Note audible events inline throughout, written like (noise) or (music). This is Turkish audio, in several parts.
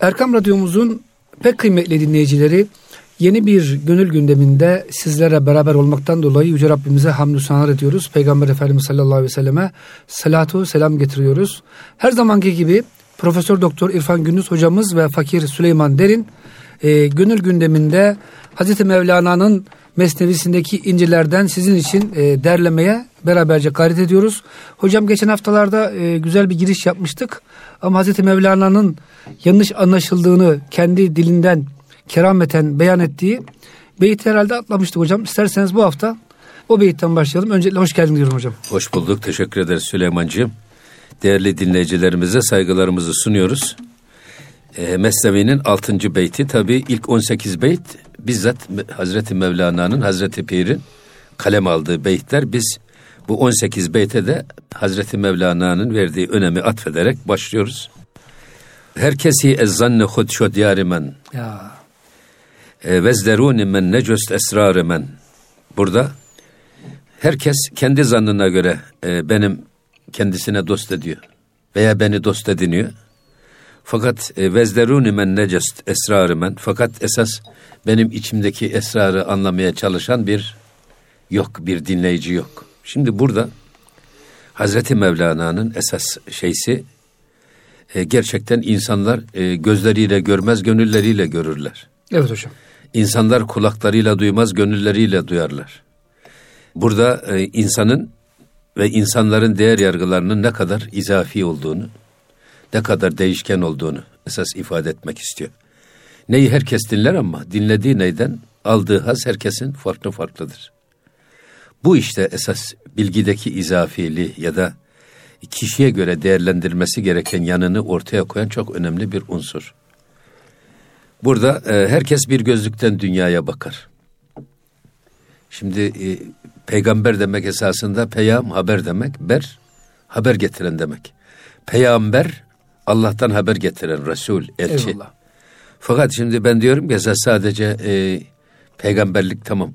Erkam Radyomuzun pek kıymetli dinleyicileri yeni bir gönül gündeminde sizlere beraber olmaktan dolayı Yüce Rabbimize hamdü sanar ediyoruz. Peygamber Efendimiz sallallahu aleyhi ve selleme salatu selam getiriyoruz. Her zamanki gibi Profesör Doktor İrfan Gündüz hocamız ve Fakir Süleyman Derin e, gönül gündeminde Hazreti Mevlana'nın Mesnevisindeki incilerden sizin için e, derlemeye beraberce gayret ediyoruz. Hocam geçen haftalarda e, güzel bir giriş yapmıştık. Ama Hazreti Mevlana'nın yanlış anlaşıldığını kendi dilinden kerameten beyan ettiği beyit herhalde atlamıştık hocam. İsterseniz bu hafta o beyitten başlayalım. Öncelikle hoş geldin diyorum hocam. Hoş bulduk. Teşekkür ederiz Süleyman'cığım. Değerli dinleyicilerimize saygılarımızı sunuyoruz. E, Mesnevi'nin 6. beyti tabi ilk 18 beyt bizzat Hazreti Mevlana'nın Hazreti Pir'in kalem aldığı beytler biz bu 18 beyte de Hazreti Mevlana'nın verdiği önemi atfederek başlıyoruz. Herkesi ezzanne hud şod yarimen. Ya. E, Vezderuni men necöst esrarı men. Burada herkes kendi zannına göre e, benim kendisine dost ediyor veya beni dost ediniyor. Fakat e, vezderuni men necest esrarı men. Fakat esas benim içimdeki esrarı anlamaya çalışan bir yok, bir dinleyici yok. Şimdi burada Hazreti Mevlana'nın esas şeysi e, gerçekten insanlar e, gözleriyle görmez, gönülleriyle görürler. Evet hocam. İnsanlar kulaklarıyla duymaz, gönülleriyle duyarlar. Burada e, insanın ve insanların değer yargılarının ne kadar izafi olduğunu, ne kadar değişken olduğunu esas ifade etmek istiyor. Neyi herkes dinler ama dinlediği neyden aldığı haz herkesin farklı farklıdır. Bu işte esas bilgideki izafili ya da kişiye göre değerlendirmesi gereken yanını ortaya koyan çok önemli bir unsur. Burada e, herkes bir gözlükten dünyaya bakar. Şimdi e, peygamber demek esasında peyam haber demek, ber haber getiren demek. Peygamber Allah'tan haber getiren Resul, elçi. Eyvallah. Fakat şimdi ben diyorum ki sadece e, peygamberlik tamam.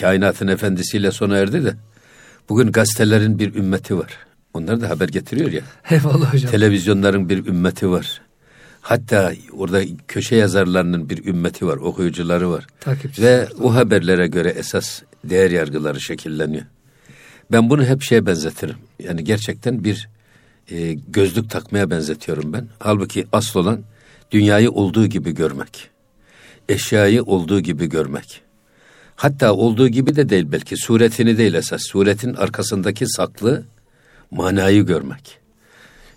Kainatın efendisiyle sona erdi de bugün gazetelerin bir ümmeti var. Onlar da haber getiriyor ya. Eyvallah hocam. Televizyonların bir ümmeti var. Hatta orada köşe yazarlarının bir ümmeti var, okuyucuları var. Takipçisi Ve var. o haberlere göre esas değer yargıları şekilleniyor. Ben bunu hep şeye benzetirim. Yani gerçekten bir e, gözlük takmaya benzetiyorum ben. Halbuki asıl olan dünyayı olduğu gibi görmek. Eşyayı olduğu gibi görmek. Hatta olduğu gibi de değil belki suretini değil esas. Suretin arkasındaki saklı manayı görmek.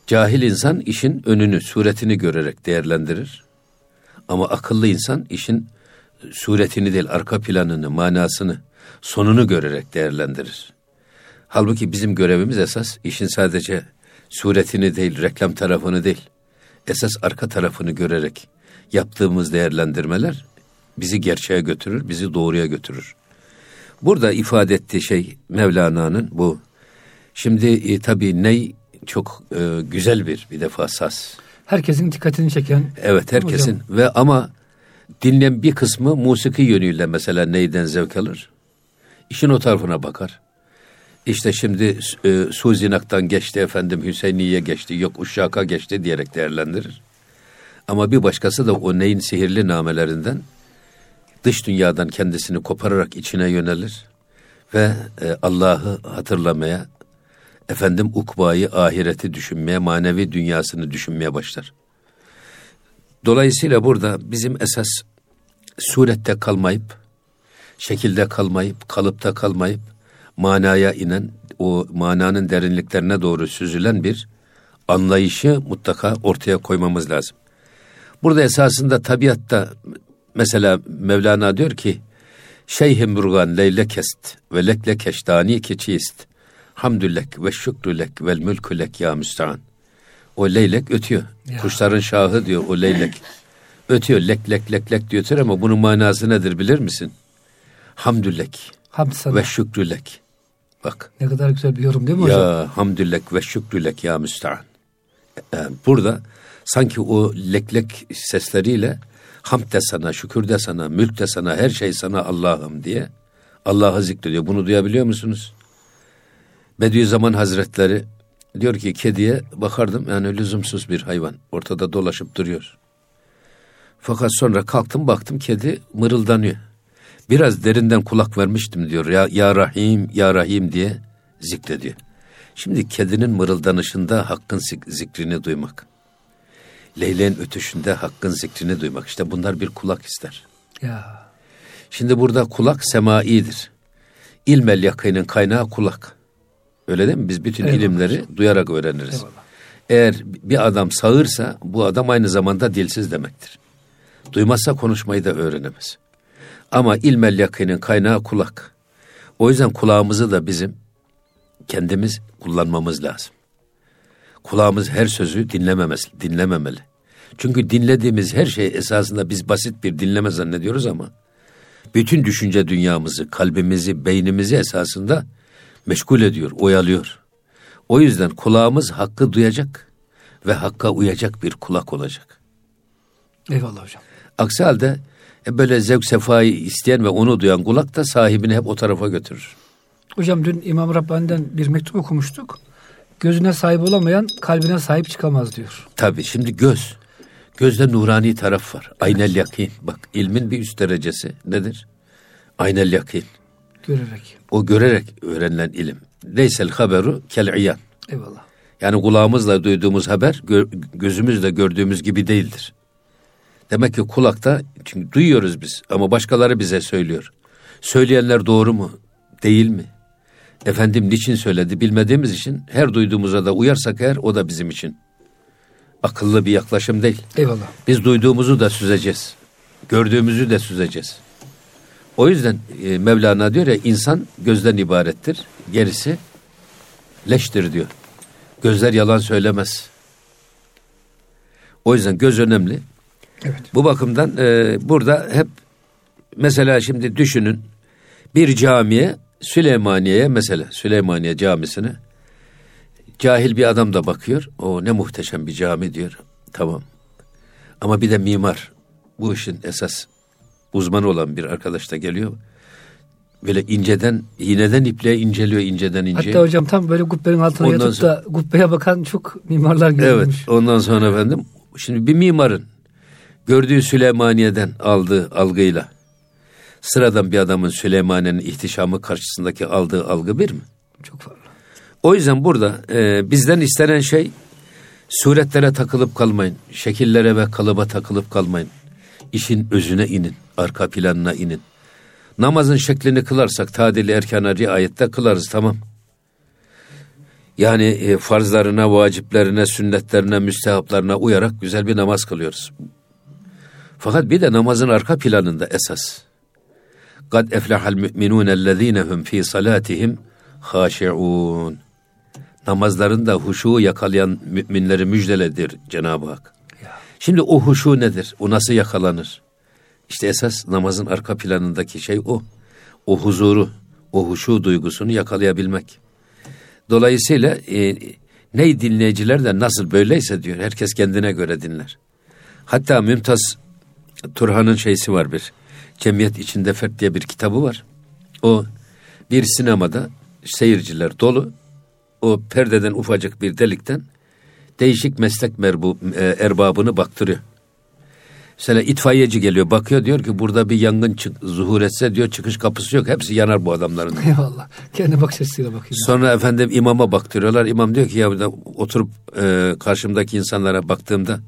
Cahil insan işin önünü, suretini görerek değerlendirir. Ama akıllı insan işin suretini değil, arka planını, manasını, sonunu görerek değerlendirir. Halbuki bizim görevimiz esas işin sadece suretini değil, reklam tarafını değil, esas arka tarafını görerek yaptığımız değerlendirmeler bizi gerçeğe götürür, bizi doğruya götürür. Burada ifade ettiği şey Mevlana'nın bu. Şimdi e, tabii ney çok e, güzel bir bir defa saz. Herkesin dikkatini çeken. Evet herkesin hocam. ve ama dinleyen bir kısmı musiki yönüyle mesela neyden zevk alır? İşin o tarafına bakar. İşte şimdi e, Suzinak'tan geçti efendim Hüseyniye geçti yok Uşşak'a geçti diyerek değerlendirir. Ama bir başkası da o neyin sihirli namelerinden dış dünyadan kendisini kopararak içine yönelir ve e, Allah'ı hatırlamaya, efendim ukbayı, ahireti düşünmeye, manevi dünyasını düşünmeye başlar. Dolayısıyla burada bizim esas surette kalmayıp, şekilde kalmayıp, kalıpta kalmayıp, manaya inen, o mananın derinliklerine doğru süzülen bir anlayışı mutlaka ortaya koymamız lazım. Burada esasında tabiatta mesela Mevlana diyor ki Şeyh Murgan leyle kest ve lekle keştani keçist. Hamdülek ve şükrülek vel mülkülek ya müstean. O leylek ötüyor. Ya. Kuşların şahı diyor o leylek. ötüyor lek lek lek lek diyor ama bunun manası nedir bilir misin? Hamdülek Hamd sana. ve şükrülek. Bak. Ne kadar güzel bir yorum değil mi ya, hocam? Ya hamdülek ve şükrülek ya müstean. Yani burada sanki o lek lek sesleriyle hamd de sana, şükür de sana, mülk de sana, her şey sana Allah'ım diye Allah'ı zikrediyor. Bunu duyabiliyor musunuz? Bediüzzaman Hazretleri diyor ki kediye bakardım yani lüzumsuz bir hayvan ortada dolaşıp duruyor. Fakat sonra kalktım baktım kedi mırıldanıyor. Biraz derinden kulak vermiştim diyor. Ya, ya Rahim, Ya Rahim diye zikrediyor. Şimdi kedinin mırıldanışında hakkın zikrini duymak. Leyleğin ötüşünde hakkın zikrini duymak. İşte bunlar bir kulak ister. Ya. Şimdi burada kulak semaidir. İlmel yakının kaynağı kulak. Öyle değil mi? Biz bütün Eyvallah ilimleri duyarak öğreniriz. Eyvallah. Eğer bir adam sağırsa bu adam aynı zamanda dilsiz demektir. Duymazsa konuşmayı da öğrenemez. Ama ilmel yakının kaynağı kulak. O yüzden kulağımızı da bizim kendimiz kullanmamız lazım. Kulağımız her sözü dinlememesi, dinlememeli. Çünkü dinlediğimiz her şey esasında biz basit bir dinleme zannediyoruz ama bütün düşünce dünyamızı, kalbimizi, beynimizi esasında meşgul ediyor, oyalıyor. O yüzden kulağımız hakkı duyacak ve hakka uyacak bir kulak olacak. Eyvallah hocam. Aksi halde e, böyle zevk sefayı isteyen ve onu duyan kulak da sahibini hep o tarafa götürür. Hocam dün İmam Rabbani'den bir mektup okumuştuk. Gözüne sahip olamayan kalbine sahip çıkamaz diyor. Tabii şimdi göz. Gözde nurani taraf var. Aynel yakin. Bak ilmin bir üst derecesi nedir? Aynel yakin. Görerek. O görerek öğrenilen ilim. Leysel haberu kel iyan. Eyvallah. Yani kulağımızla duyduğumuz haber gö gözümüzle gördüğümüz gibi değildir. Demek ki kulakta çünkü duyuyoruz biz ama başkaları bize söylüyor. Söyleyenler doğru mu? Değil mi? Efendim niçin söyledi bilmediğimiz için her duyduğumuza da uyarsak eğer o da bizim için akıllı bir yaklaşım değil. Eyvallah. Biz duyduğumuzu da süzeceğiz. Gördüğümüzü de süzeceğiz. O yüzden e, Mevlana diyor ya insan gözden ibarettir. Gerisi leştir diyor. Gözler yalan söylemez. O yüzden göz önemli. Evet. Bu bakımdan e, burada hep mesela şimdi düşünün bir camiye Süleymaniye'ye mesela Süleymaniye camisine cahil bir adam da bakıyor. O ne muhteşem bir cami diyor. Tamam. Ama bir de mimar bu işin esas uzmanı olan bir arkadaş da geliyor. Böyle inceden, iğneden ipliğe inceliyor, inceden ince. Hatta hocam tam böyle kubbenin altına ondan yatıp sonra, da kubbeye bakan çok mimarlar görülmüş. Evet, ondan sonra efendim, şimdi bir mimarın gördüğü Süleymaniye'den aldığı algıyla sıradan bir adamın Süleymaniye'nin ihtişamı karşısındaki aldığı algı bir mi? Çok farklı. O yüzden burada e, bizden istenen şey suretlere takılıp kalmayın. Şekillere ve kalıba takılıp kalmayın. İşin özüne inin, arka planına inin. Namazın şeklini kılarsak tadili erkana riayette kılarız tamam. Yani e, farzlarına, vaciplerine, sünnetlerine, müstehaplarına uyarak güzel bir namaz kılıyoruz. Fakat bir de namazın arka planında esas. Kad eflahal müminun ellezinehum fi salatihim haşi'un. Namazlarında huşu yakalayan müminleri müjdeledir Cenab-ı Hak. Şimdi o huşu nedir? O nasıl yakalanır? İşte esas namazın arka planındaki şey o. O huzuru, o huşu duygusunu yakalayabilmek. Dolayısıyla e, ney dinleyiciler de nasıl böyleyse diyor. Herkes kendine göre dinler. Hatta Mümtaz Turhan'ın şeysi var bir. Cemiyet içinde Fert diye bir kitabı var. O bir sinemada seyirciler dolu. O perdeden ufacık bir delikten değişik meslek merbu, e, erbabını baktırıyor. Mesela itfaiyeci geliyor bakıyor diyor ki burada bir yangın çık, zuhur etse diyor çıkış kapısı yok hepsi yanar bu adamların. (laughs) Eyvallah kendi bakış açısıyla bakıyor. Sonra efendim imama baktırıyorlar imam diyor ki ya burada oturup e, karşımdaki insanlara baktığımda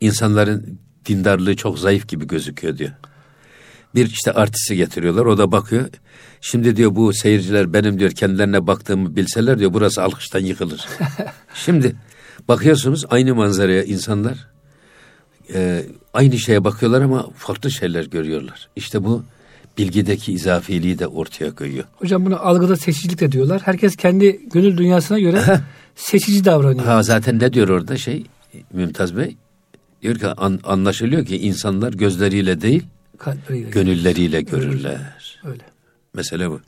insanların dindarlığı çok zayıf gibi gözüküyor diyor. Bir işte artisti getiriyorlar o da bakıyor. Şimdi diyor bu seyirciler benim diyor kendilerine baktığımı bilseler diyor burası alkıştan yıkılır. (laughs) Şimdi bakıyorsunuz aynı manzaraya insanlar e, aynı şeye bakıyorlar ama farklı şeyler görüyorlar. İşte bu bilgideki izafiliği de ortaya koyuyor. Hocam bunu algıda seçicilik de diyorlar. Herkes kendi gönül dünyasına göre seçici davranıyor. Ha zaten ne diyor orada şey Mümtaz Bey? Diyor ki an, anlaşılıyor ki insanlar gözleriyle değil Kalpleriyle gönülleriyle görürler. Öyle. Mesele bu.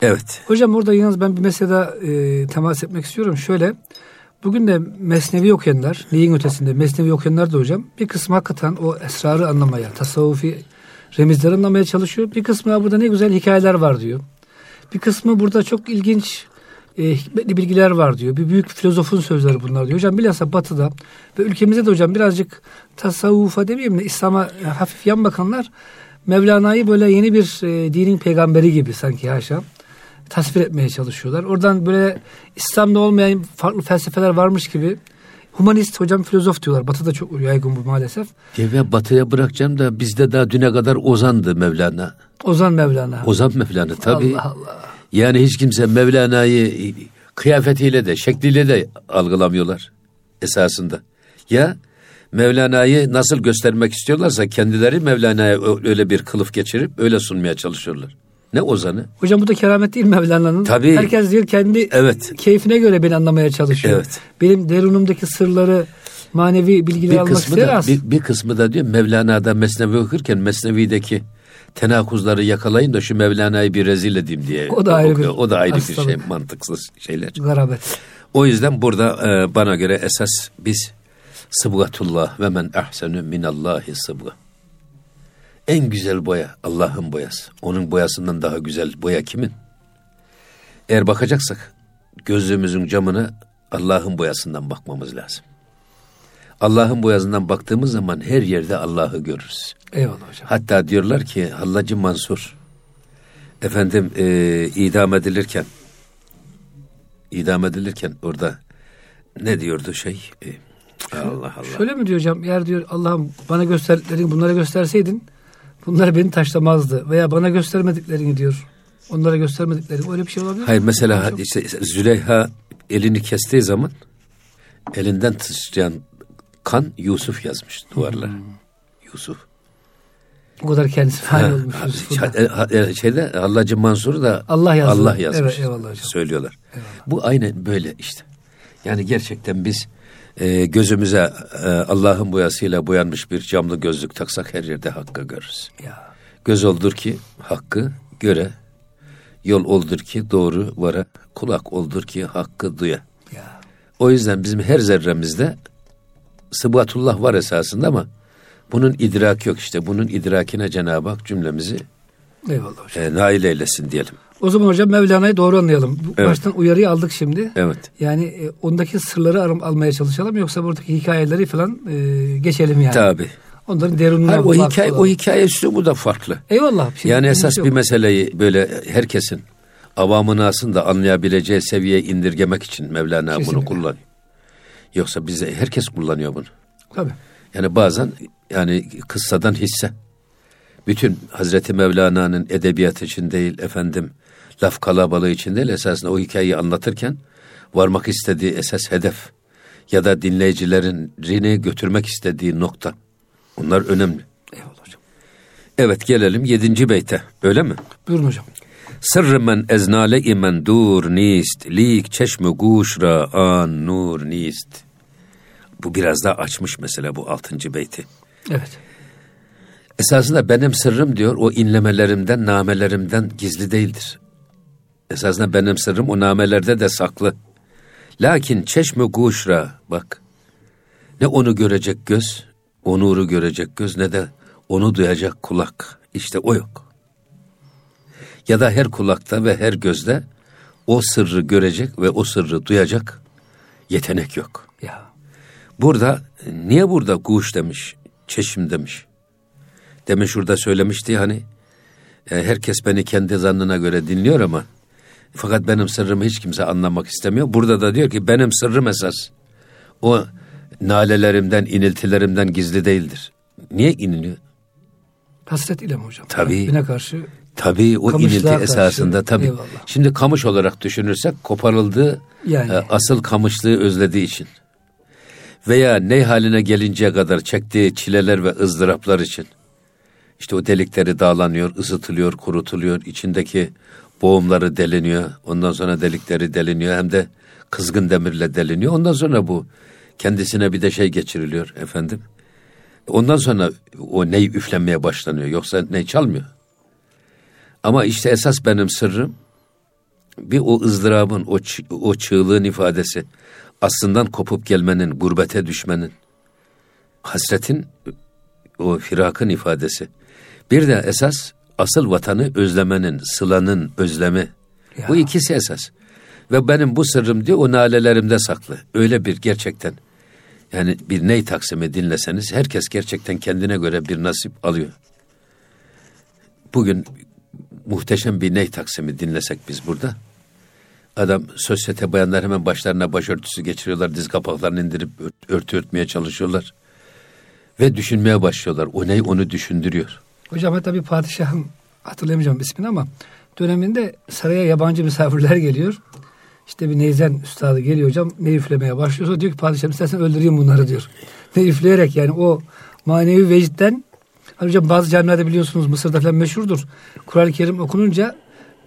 Evet. Hocam orada yalnız ben bir mesela e, temas etmek istiyorum. Şöyle bugün de Mesnevi okuyanlar, neyin ötesinde Mesnevi okuyanlar da hocam bir kısmı hakikaten o esrarı anlamaya, tasavvufi remizleri anlamaya çalışıyor. Bir kısmı burada ne güzel hikayeler var diyor. Bir kısmı burada çok ilginç e, hikmetli bilgiler var diyor. Bir büyük filozofun sözleri bunlar diyor. Hocam bilhassa batıda ve ülkemizde de hocam birazcık tasavvufa demeyeyim de İslam'a hafif yan bakanlar Mevlana'yı böyle yeni bir e, dinin peygamberi gibi sanki haşa tasvir etmeye çalışıyorlar. Oradan böyle İslam'da olmayan farklı felsefeler varmış gibi humanist hocam filozof diyorlar. Batı'da çok yaygın bu maalesef. Ya batıya bırakacağım da bizde daha düne kadar Ozan'dı Mevlana. Ozan Mevlana. Ozan Mevlana tabii. Allah Allah. Yani hiç kimse Mevlana'yı kıyafetiyle de şekliyle de algılamıyorlar esasında. Ya Mevlana'yı nasıl göstermek istiyorlarsa kendileri Mevlana'ya öyle bir kılıf geçirip öyle sunmaya çalışıyorlar. Ne ozanı? Hocam bu da keramet değil Mevlana'nın. Tabii. Herkes diyor kendi evet. keyfine göre beni anlamaya çalışıyor. Evet. Benim derunumdaki sırları manevi bilgileri bir almak ister da, bir, bir kısmı da diyor Mevlana'da Mesnevi okurken Mesnevi'deki tenakuzları yakalayın da şu Mevlana'yı bir rezil edeyim diye o da ayrı okuyor. Bir, o da ayrı hastalık. bir şey mantıksız şeyler. Garabet. O yüzden burada e, bana göre esas biz sıbgatullah ve men ahsenu minallahi sıbga. En güzel boya Allah'ın boyası. Onun boyasından daha güzel boya kimin? Eğer bakacaksak gözlüğümüzün camına Allah'ın boyasından bakmamız lazım. Allah'ın boyasından baktığımız zaman her yerde Allah'ı görürüz. Eyvallah hocam. Hatta diyorlar ki Hallacı Mansur efendim e, idam edilirken idam edilirken orada ne diyordu şey e, Allah Allah. Şöyle mi diyor hocam? Eğer diyor Allah'ım bana gösterdiklerini bunlara gösterseydin bunlar beni taşlamazdı. Veya bana göstermediklerini diyor. Onlara göstermediklerini. Öyle bir şey olabilir Hayır mesela işte Züleyha elini kestiği zaman elinden sıçrayan kan Yusuf yazmış duvarlara. Hmm. Yusuf. O kadar kendisi fail olmuş. E, e, şeyde Hallacı Mansur da Allah, yazdı. Allah yazmış. Evet, eyvallah hocam. Söylüyorlar. Eyvallah. Bu aynen böyle işte. Yani gerçekten biz e, gözümüze e, Allah'ın boyasıyla boyanmış bir camlı gözlük taksak her yerde hakkı görürüz. Ya. Göz oldur ki hakkı göre, yol oldur ki doğru vara, kulak oldur ki hakkı duya. Ya. O yüzden bizim her zerremizde sıbatullah var esasında ama bunun idrak yok işte. Bunun idrakine Cenab-ı Hak cümlemizi Eyvallah hocam. E, nail eylesin diyelim. O zaman hocam Mevlana'yı doğru anlayalım. Bu evet. Baştan uyarıyı aldık şimdi. Evet. Yani e, ondaki sırları almaya çalışalım yoksa buradaki hikayeleri falan e, geçelim yani. Tabii. Onların derinliğine Hayır, o hikaye olalım. o hikaye bu da farklı. Eyvallah. Şey, yani esas bir meseleyi böyle herkesin avamın aslında anlayabileceği seviyeye indirgemek için Mevlana Kesinlikle. bunu kullanıyor. Yoksa bize herkes kullanıyor bunu. Tabii. Yani bazen yani kıssadan hisse. Bütün Hazreti Mevlana'nın edebiyatı için değil efendim laf kalabalığı için değil esasında o hikayeyi anlatırken varmak istediği esas hedef ya da dinleyicilerini götürmek istediği nokta. Bunlar önemli. Eyvallah hocam. Evet gelelim yedinci beyte öyle mi? Buyurun hocam. Sırrı men eznale imen dur nist, lik çeşme guşra an nur nist. Bu biraz daha açmış mesela bu altıncı beyti. Evet. Esasında benim sırrım diyor o inlemelerimden, namelerimden gizli değildir. Esasında benim sırrım o namelerde de saklı. Lakin çeşme guşra bak. Ne onu görecek göz, o nuru görecek göz ne de onu duyacak kulak. İşte o yok. Ya da her kulakta ve her gözde o sırrı görecek ve o sırrı duyacak yetenek yok. Ya. Burada niye burada kuş demiş, çeşim demiş. Demin şurada söylemişti hani e, herkes beni kendi zannına göre dinliyor ama fakat benim sırrımı hiç kimse anlamak istemiyor. Burada da diyor ki benim sırrım esas o nalelerimden, iniltilerimden gizli değildir. Niye iniliyor? Hasret ile mi hocam? Tabii. Rabbine karşı Tabii o inilti esasında tabii. Eyvallah. Şimdi kamış olarak düşünürsek koparıldığı yani. e, asıl kamışlığı özlediği için. Veya ney haline gelinceye kadar çektiği çileler ve ızdıraplar için. İşte o delikleri dağlanıyor, ısıtılıyor, kurutuluyor, içindeki boğumları deliniyor. Ondan sonra delikleri deliniyor hem de kızgın demirle deliniyor. Ondan sonra bu kendisine bir de şey geçiriliyor efendim. Ondan sonra o ney üflenmeye başlanıyor. Yoksa ney çalmıyor. Ama işte esas benim sırrım bir o ızdırabın, o, o çığlığın ifadesi. Aslından kopup gelmenin, gurbete düşmenin, hasretin, o firakın ifadesi. Bir de esas asıl vatanı özlemenin, sılanın özlemi. Ya. Bu ikisi esas. Ve benim bu sırrım diyor o nalelerimde saklı. Öyle bir gerçekten. Yani bir ney taksimi dinleseniz herkes gerçekten kendine göre bir nasip alıyor. Bugün muhteşem bir ney taksimi dinlesek biz burada. Adam sosyete bayanlar hemen başlarına başörtüsü geçiriyorlar. Diz kapaklarını indirip örtü örtmeye çalışıyorlar. Ve düşünmeye başlıyorlar. O ney onu düşündürüyor. Hocam hatta bir padişahın hatırlayamayacağım ismini ama döneminde saraya yabancı misafirler geliyor. İşte bir neyzen üstadı geliyor hocam ne üflemeye başlıyorsa diyor ki padişahım istersen öldüreyim bunları diyor. Ne üfleyerek yani o manevi vecitten hani hocam bazı camilerde biliyorsunuz Mısır'da falan meşhurdur. Kur'an-ı Kerim okununca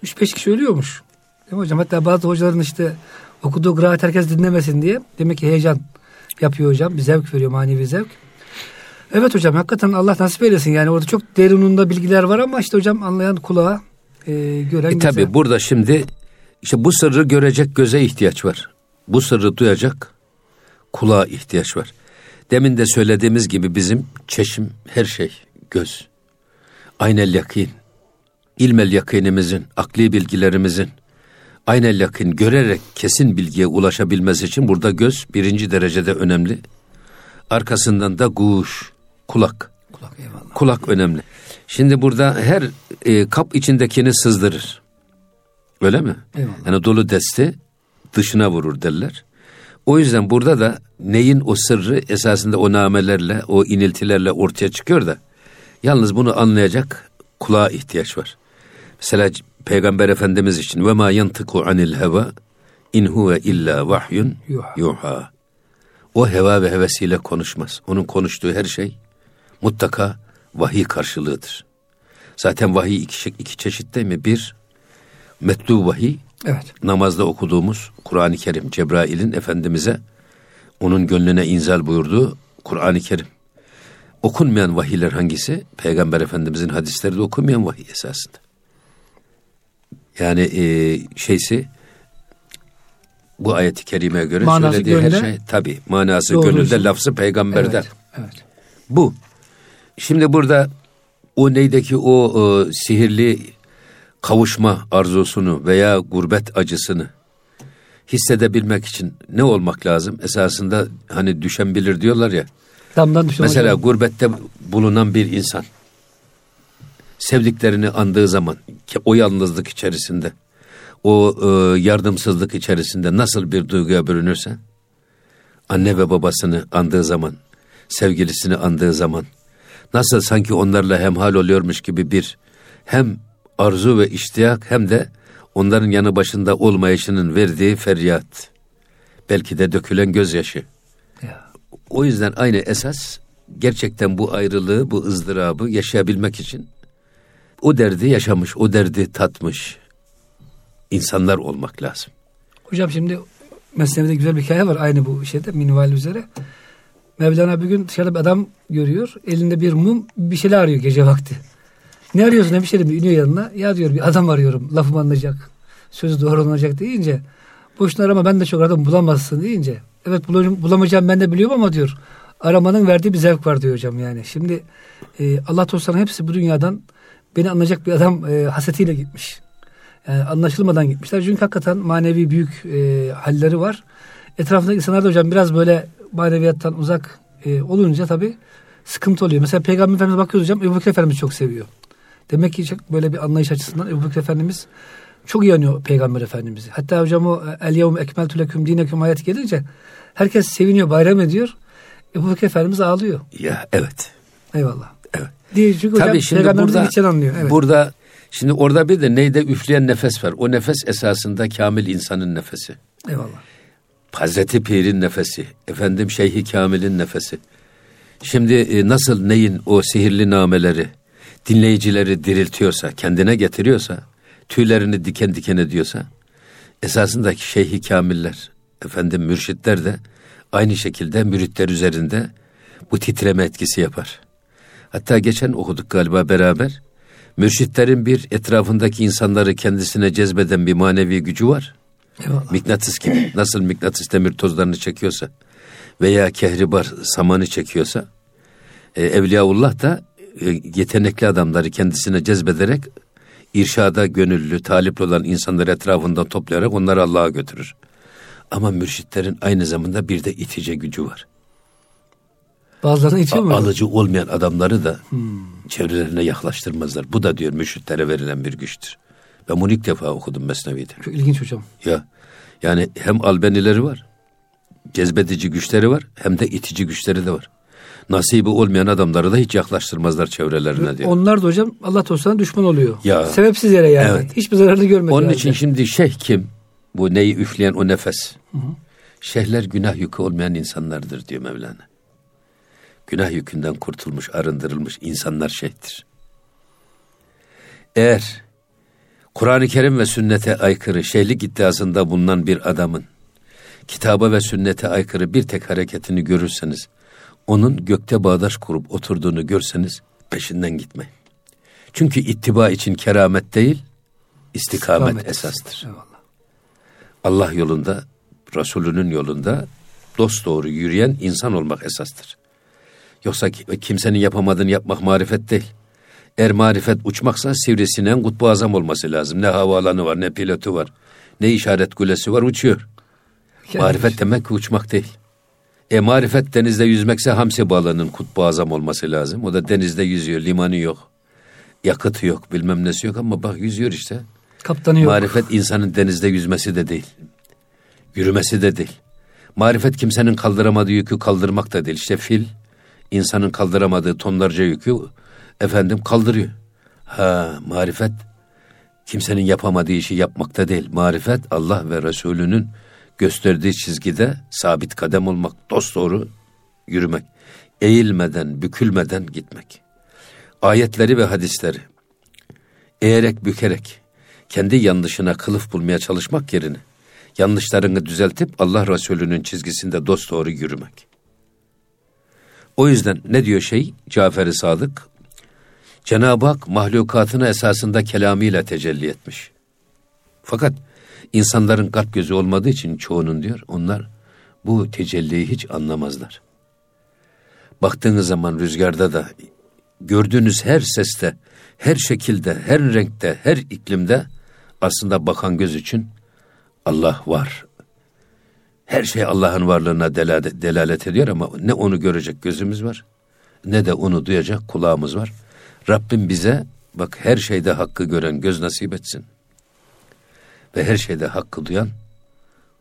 3-5 kişi ölüyormuş. Değil mi hocam? Hatta bazı hocaların işte okuduğu kıraat herkes dinlemesin diye demek ki heyecan yapıyor hocam. Bir zevk veriyor manevi zevk. Evet hocam hakikaten Allah nasip eylesin. Yani orada çok derinunda bilgiler var ama işte hocam anlayan kulağa e, gören e, Tabi burada şimdi işte bu sırrı görecek göze ihtiyaç var. Bu sırrı duyacak kulağa ihtiyaç var. Demin de söylediğimiz gibi bizim çeşim her şey göz. Aynel yakin, ilmel yakinimizin, akli bilgilerimizin, aynel yakin görerek kesin bilgiye ulaşabilmesi için burada göz birinci derecede önemli. Arkasından da guş, kulak. Kulak, eyvallah. kulak önemli. Şimdi burada her e, kap içindekini sızdırır. Öyle mi? Eyvallah. Yani dolu deste dışına vurur derler. O yüzden burada da neyin o sırrı esasında o namelerle, o iniltilerle ortaya çıkıyor da yalnız bunu anlayacak kulağa ihtiyaç var. Mesela Peygamber Efendimiz için ve ma yantıku anil heva in huve illa vahyun yuha. O heva ve hevesiyle konuşmaz. Onun konuştuğu her şey mutlaka vahiy karşılığıdır. Zaten vahiy iki, iki çeşit değil mi? Bir, metlu vahiy. Evet. Namazda okuduğumuz Kur'an-ı Kerim. Cebrail'in Efendimiz'e onun gönlüne inzal buyurduğu Kur'an-ı Kerim. Okunmayan vahiyler hangisi? Peygamber Efendimiz'in hadisleri de okunmayan vahiy esasında. Yani e, şeysi bu ayeti kerimeye göre manası söylediği gönlde, her şey tabi manası gönülde lafzı peygamberden. Evet, evet. Bu. Şimdi burada o neydeki o, o sihirli kavuşma arzusunu veya gurbet acısını hissedebilmek için ne olmak lazım? Esasında hani düşen bilir diyorlar ya. Damdan düşen Mesela hocam. gurbette bulunan bir insan sevdiklerini andığı zaman o yalnızlık içerisinde o e, yardımsızlık içerisinde nasıl bir duyguya bürünürse anne ve babasını andığı zaman sevgilisini andığı zaman nasıl sanki onlarla hemhal oluyormuş gibi bir hem arzu ve iştiyak hem de onların yanı başında olmayışının verdiği feryat. Belki de dökülen gözyaşı. Ya. O yüzden aynı esas gerçekten bu ayrılığı, bu ızdırabı yaşayabilmek için o derdi yaşamış, o derdi tatmış insanlar olmak lazım. Hocam şimdi Mesnevi'de güzel bir hikaye var aynı bu şeyde minval üzere. Mevlana bir gün dışarıda bir adam görüyor. Elinde bir mum bir şeyler arıyor gece vakti. Ne arıyorsun ne bir şey iniyor yanına. Ya diyor bir adam arıyorum lafımı anlayacak. Sözü doğru olacak deyince. Boşuna arama ben de çok aradım bulamazsın deyince. Evet bulamayacağım ben de biliyorum ama diyor. Aramanın verdiği bir zevk var diyor hocam yani. Şimdi e, Allah dostlarının hepsi bu dünyadan beni anlayacak bir adam e, hasetiyle gitmiş. Yani anlaşılmadan gitmişler. Çünkü hakikaten manevi büyük e, halleri var. Etrafındaki insanlar da hocam biraz böyle maneviyattan uzak e, olunca tabii sıkıntı oluyor. Mesela Peygamber Efendimiz bakıyoruz hocam Ebu Bekir Efendimiz çok seviyor. Demek ki böyle bir anlayış açısından Ebu Bekir Efendimiz çok iyi Peygamber Efendimiz'i. Hatta hocam o el yevm ekmeltu leküm dineküm ayet gelince herkes seviniyor, bayram ediyor. Ebu Bekir Efendimiz ağlıyor. Ya evet. Eyvallah. Evet. Diye çünkü Tabii hocam şimdi burada, anlıyor. Evet. Burada şimdi orada bir de neyde üfleyen nefes var. O nefes esasında kamil insanın nefesi. Eyvallah. Hazreti Pir'in nefesi. Efendim Şeyhi Kamil'in nefesi. Şimdi e, nasıl neyin o sihirli nameleri dinleyicileri diriltiyorsa, kendine getiriyorsa, tüylerini diken diken ediyorsa, esasındaki şeyhi kamiller, efendim mürşitler de aynı şekilde müritler üzerinde bu titreme etkisi yapar. Hatta geçen okuduk galiba beraber. Mürşitlerin bir etrafındaki insanları kendisine cezbeden bir manevi gücü var. Eyvallah. Mıknatıs (clears throat) gibi. Nasıl mıknatıs demir tozlarını çekiyorsa veya kehribar samanı çekiyorsa e, Evliyaullah da e, yetenekli adamları kendisine cezbederek irşada gönüllü, talip olan insanları etrafında toplayarak onları Allah'a götürür. Ama mürşitlerin aynı zamanda bir de itici gücü var. Bazılarına itiyor mu? Alıcı olmayan adamları da hmm. çevrelerine yaklaştırmazlar. Bu da diyor mürşitlere verilen bir güçtür. Ben bunu ilk defa okudum Mesnevi'de. Çok ilginç hocam. Ya yani hem albenileri var, cezbedici güçleri var, hem de itici güçleri de var. Nasibi olmayan adamları da hiç yaklaştırmazlar çevrelerine diyor. Onlar da hocam Allah dostlarına düşman oluyor. Ya, Sebepsiz yere yani. Evet. Hiçbir zararını görmedi. Onun için şimdi şeyh kim? Bu neyi üfleyen o nefes. Hı hı. Şeyhler günah yükü olmayan insanlardır diyor Mevlana. Günah yükünden kurtulmuş, arındırılmış insanlar şeyhtir. Eğer Kur'an-ı Kerim ve sünnete aykırı şeyhlik iddiasında bulunan bir adamın kitaba ve sünnete aykırı bir tek hareketini görürseniz, onun gökte bağdaş kurup oturduğunu görseniz peşinden gitmeyin. Çünkü ittiba için keramet değil, istikamet, istikamet. esastır. Eyvallah. Allah yolunda, Resulünün yolunda dost doğru yürüyen insan olmak esastır. Yoksa kimsenin yapamadığını yapmak marifet değil. Eğer marifet uçmaksa sivrisinden kutbu azam olması lazım. Ne havaalanı var, ne pilotu var, ne işaret kulesi var, uçuyor. Yani marifet demek ki uçmak değil. E marifet denizde yüzmekse hamsi balığının kutbu azam olması lazım. O da denizde yüzüyor, limanı yok. Yakıtı yok, bilmem nesi yok ama bak yüzüyor işte. Kaptanı yok. Marifet insanın denizde yüzmesi de değil. Yürümesi de değil. Marifet kimsenin kaldıramadığı yükü kaldırmak da değil. İşte fil insanın kaldıramadığı tonlarca yükü efendim kaldırıyor. Ha marifet kimsenin yapamadığı işi yapmakta değil. Marifet Allah ve Resulünün gösterdiği çizgide sabit kadem olmak, dost doğru yürümek. Eğilmeden, bükülmeden gitmek. Ayetleri ve hadisleri eğerek bükerek kendi yanlışına kılıf bulmaya çalışmak yerine yanlışlarını düzeltip Allah Resulü'nün çizgisinde dost doğru yürümek. O yüzden ne diyor şey Cafer-i Sadık? Cenab-ı Hak mahlukatına esasında kelamıyla tecelli etmiş. Fakat insanların kalp gözü olmadığı için çoğunun diyor onlar bu tecelliyi hiç anlamazlar. Baktığınız zaman rüzgarda da gördüğünüz her seste, her şekilde, her renkte, her iklimde aslında bakan göz için Allah var. Her şey Allah'ın varlığına delalet, delalet ediyor ama ne onu görecek gözümüz var ne de onu duyacak kulağımız var. Rabbim bize bak her şeyde hakkı gören göz nasip etsin. Ve her şeyde hakkı duyan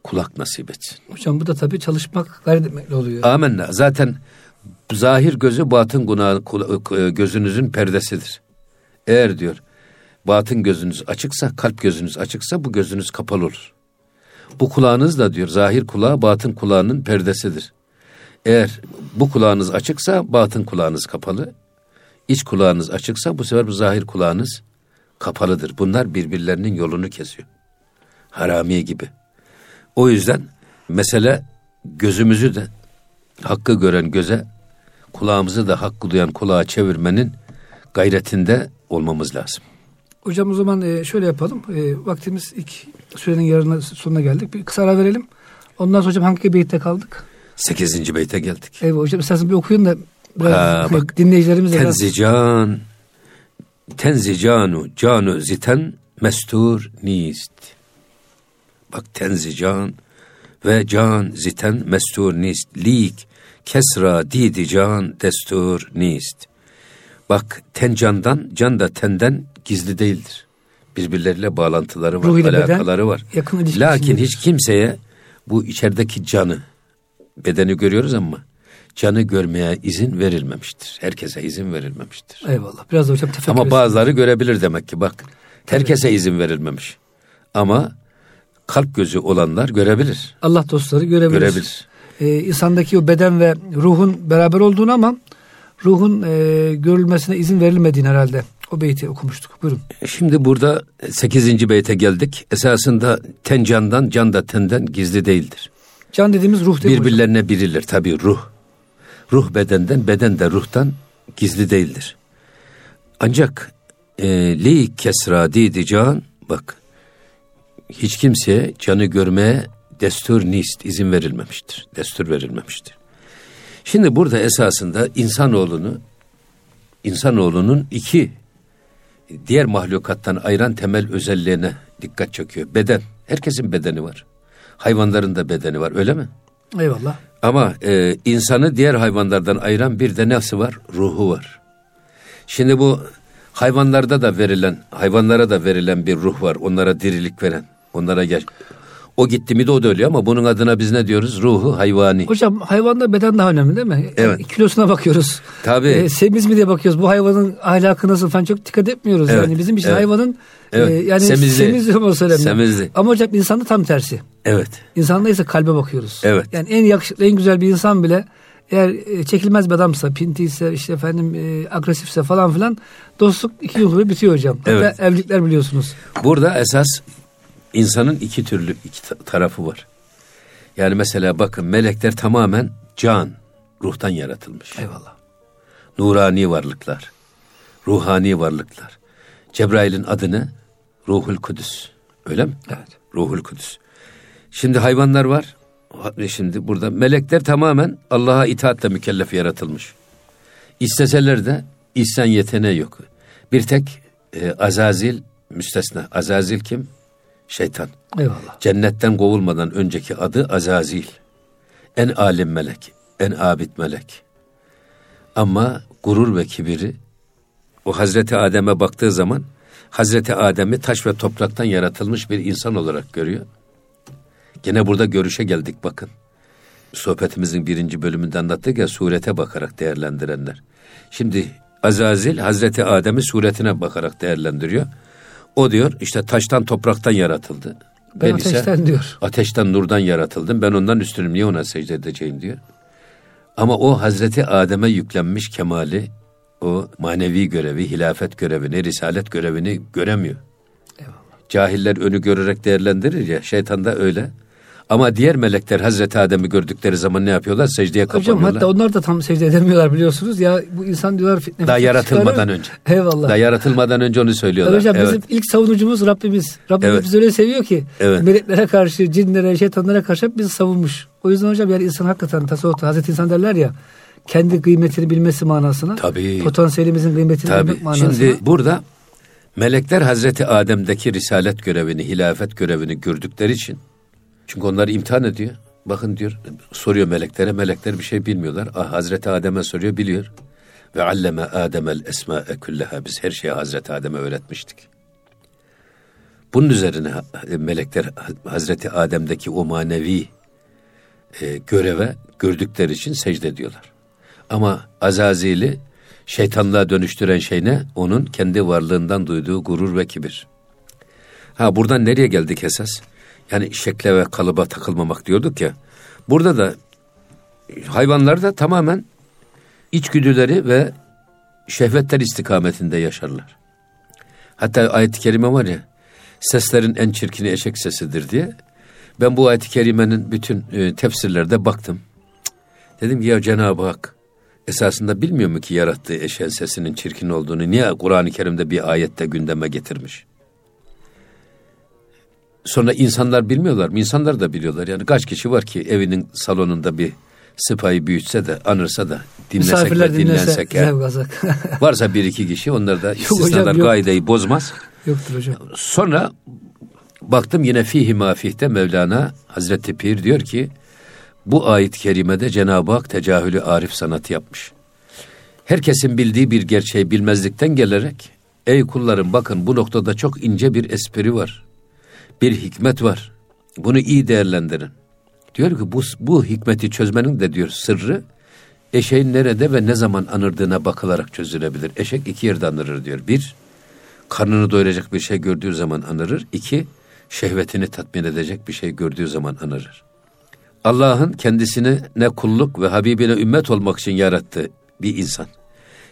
kulak nasip etsin. Hocam bu da tabii çalışmak gayret etmekle oluyor. Amenna. Zaten zahir gözü batın günah, gözünüzün perdesidir. Eğer diyor batın gözünüz açıksa, kalp gözünüz açıksa bu gözünüz kapalı olur. Bu kulağınız da diyor zahir kulağı batın kulağının perdesidir. Eğer bu kulağınız açıksa batın kulağınız kapalı. İç kulağınız açıksa bu sefer bu zahir kulağınız kapalıdır. Bunlar birbirlerinin yolunu kesiyor. Haramiye gibi. O yüzden mesele gözümüzü de hakkı gören göze, kulağımızı da hakkı duyan kulağa çevirmenin gayretinde olmamız lazım. Hocam o zaman e, şöyle yapalım. E, vaktimiz ilk sürenin yarına sonuna geldik. Bir kısa ara verelim. Ondan sonra hocam hangi beytte kaldık? Sekizinci beyte geldik. Evet hocam istersen bir okuyun da biraz ha, bak, dinleyicilerimiz de Tenzican biraz... Tenzicanu canu ziten mestur nist. Bak tenzican ve can ziten mestur nist. Lik kesra didi can destur nist. Bak ten candan, can da tenden gizli değildir. Birbirleriyle bağlantıları var, Ruhuyla alakaları beden, var. Yakın Lakin hiç kimseye bu içerideki canı, bedeni görüyoruz ama canı görmeye izin verilmemiştir. Herkese izin verilmemiştir. Eyvallah. Biraz da hocam tefekkür Ama bazıları görebilir demek ki bak. Herkese izin verilmemiş. Ama kalp gözü olanlar görebilir. Allah dostları görebilir. Görebilir. Ee, insandaki o beden ve ruhun beraber olduğunu ama ruhun e, görülmesine izin verilmediğini herhalde o beyti okumuştuk. Buyurun. Şimdi burada 8. beyte geldik. Esasında ten candan, can da tenden gizli değildir. Can dediğimiz ruh değil Birbirlerine hocam? birilir tabii ruh. Ruh bedenden, beden de ruhtan gizli değildir. Ancak e, li kesra didi can bak hiç kimseye canı görmeye destur nist izin verilmemiştir. Destur verilmemiştir. Şimdi burada esasında insanoğlunu insanoğlunun iki diğer mahlukattan ayıran temel özelliğine dikkat çekiyor. Beden. Herkesin bedeni var. Hayvanların da bedeni var öyle mi? Eyvallah. Ama e, insanı diğer hayvanlardan ayıran bir de nefsi var? Ruhu var. Şimdi bu hayvanlarda da verilen, hayvanlara da verilen bir ruh var. Onlara dirilik veren, onlara gel. O gitti mi de o da ölüyor ama bunun adına biz ne diyoruz? Ruhu hayvani. Hocam hayvanda beden daha önemli değil mi? Evet. E, kilosuna bakıyoruz. Tabii. E, semiz mi diye bakıyoruz. Bu hayvanın ahlakı nasıl falan çok dikkat etmiyoruz. Evet. Yani bizim için evet. hayvanın evet. E, yani semizli. semizli olması önemli. Semizli. Ama hocam insanda tam tersi. Evet. İnsanda ise kalbe bakıyoruz. Evet. Yani en yakışıklı, en güzel bir insan bile eğer e, çekilmez bir adamsa, pintiyse, işte efendim e, agresifse falan filan dostluk iki yıl bitiyor hocam. Hatta evet. evlilikler biliyorsunuz. Burada esas insanın iki türlü iki tarafı var. Yani mesela bakın melekler tamamen can, ruhtan yaratılmış. Eyvallah. Nurani varlıklar, ruhani varlıklar. Cebrail'in adı ne? Ruhul Kudüs. Öyle mi? Evet. Ruhul Kudüs. Şimdi hayvanlar var. Şimdi burada melekler tamamen Allah'a itaatle mükellef yaratılmış. İsteseler de ihsan yeteneği yok. Bir tek e, Azazil müstesna. Azazil kim? Şeytan. Eyvallah. Cennetten kovulmadan önceki adı Azazil. En alim melek, en abid melek. Ama gurur ve kibiri o Hazreti Adem'e baktığı zaman Hazreti Adem'i taş ve topraktan yaratılmış bir insan olarak görüyor. Gene burada görüşe geldik bakın. Sohbetimizin birinci bölümünde anlattık ya surete bakarak değerlendirenler. Şimdi Azazil Hazreti Adem'i suretine bakarak değerlendiriyor. O diyor işte taştan topraktan yaratıldı. Ben, ben ateşten ise, diyor. Ateşten nurdan yaratıldım. Ben ondan üstünüm. Niye ona secde edeceğim diyor. Ama o Hazreti Adem'e yüklenmiş kemali, o manevi görevi, hilafet görevini, risalet görevini göremiyor. Eyvallah. Cahiller önü görerek değerlendirir ya, şeytan da öyle. Ama diğer melekler Hazreti Adem'i gördükleri zaman ne yapıyorlar? Secdeye kapanıyorlar. Hocam hatta onlar da tam secde edemiyorlar biliyorsunuz. Ya bu insan diyorlar fitne. Daha yaratılmadan önce. Eyvallah. Daha yaratılmadan önce onu söylüyorlar. Hocam evet. bizim ilk savunucumuz Rabbimiz. Rabbimiz evet. bizi öyle seviyor ki. Evet. Meleklere karşı, cinlere, şeytanlara karşı hep bizi savunmuş. O yüzden hocam yani insan hakikaten tasavvufta Hazreti insan derler ya kendi kıymetini bilmesi manasına. Tabii. Potansiyelimizin kıymetini Tabii. bilmek manasına. Şimdi burada melekler Hazreti Adem'deki risalet görevini, hilafet görevini gördükleri için çünkü onları imtihan ediyor. Bakın diyor, soruyor meleklere. Melekler bir şey bilmiyorlar. Ah, Hazreti Adem'e soruyor, biliyor. Ve alleme Adem'el esma'e külleha. Biz her şeyi Hazreti Adem'e öğretmiştik. Bunun üzerine melekler Hazreti Adem'deki o manevi e, göreve gördükleri için secde ediyorlar. Ama Azazil'i şeytanlığa dönüştüren şey ne? Onun kendi varlığından duyduğu gurur ve kibir. Ha buradan nereye geldik esas? Yani şekle ve kalıba takılmamak diyorduk ya. Burada da hayvanlar da tamamen içgüdüleri ve şehvetler istikametinde yaşarlar. Hatta ayet-i kerime var ya, seslerin en çirkini eşek sesidir diye. Ben bu ayet-i kerimenin bütün e, tefsirlerde baktım. Dedim ki ya Cenab-ı Hak esasında bilmiyor mu ki yarattığı eşeğin sesinin çirkin olduğunu? Niye Kur'an-ı Kerim'de bir ayette gündeme getirmiş? Sonra insanlar bilmiyorlar mı? İnsanlar da biliyorlar. Yani kaç kişi var ki evinin salonunda bir sıpayı büyütse de anırsa da dinlesek Misafirler ve dinlensek. Dinlese, (laughs) Varsa bir iki kişi onlar da (laughs) istisnalar hocam, kaideyi bozmaz. Yoktur hocam. Sonra baktım yine fihi mafihte Mevlana Hazreti Pir diyor ki bu ayet-i kerimede Cenab-ı Hak tecahülü arif sanatı yapmış. Herkesin bildiği bir gerçeği bilmezlikten gelerek ey kullarım bakın bu noktada çok ince bir espri var bir hikmet var. Bunu iyi değerlendirin. Diyor ki bu, bu hikmeti çözmenin de diyor sırrı eşeğin nerede ve ne zaman anırdığına bakılarak çözülebilir. Eşek iki yerde anırır diyor. Bir, karnını doyuracak bir şey gördüğü zaman anırır. İki, şehvetini tatmin edecek bir şey gördüğü zaman anırır. Allah'ın kendisine ne kulluk ve Habibine ümmet olmak için yarattığı bir insan.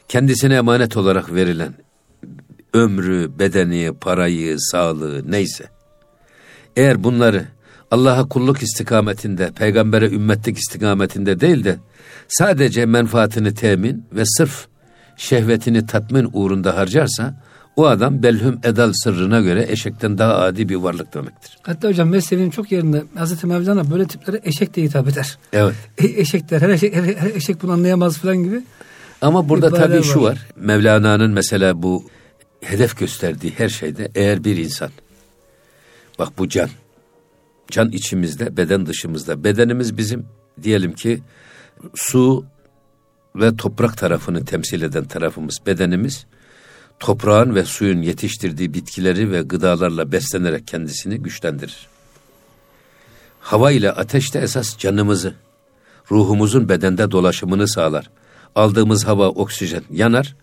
Kendisine emanet olarak verilen ömrü, bedeni, parayı, sağlığı neyse eğer bunları Allah'a kulluk istikametinde, peygambere ümmetlik istikametinde değil de sadece menfaatini temin ve sırf şehvetini tatmin uğrunda harcarsa o adam belhum edal sırrına göre eşekten daha adi bir varlık demektir. Hatta hocam mesleğinin çok yerinde Hazreti Mevlana böyle tiplere eşek diye hitap eder. Evet. E, eşek der, her eşek, her, her eşek bunu anlayamaz falan gibi. Ama burada tabii var. şu var. Mevlana'nın mesela bu hedef gösterdiği her şeyde eğer bir insan bak bu can can içimizde beden dışımızda bedenimiz bizim diyelim ki su ve toprak tarafını temsil eden tarafımız bedenimiz toprağın ve suyun yetiştirdiği bitkileri ve gıdalarla beslenerek kendisini güçlendirir. Hava ile ateş de esas canımızı, ruhumuzun bedende dolaşımını sağlar. Aldığımız hava oksijen yanar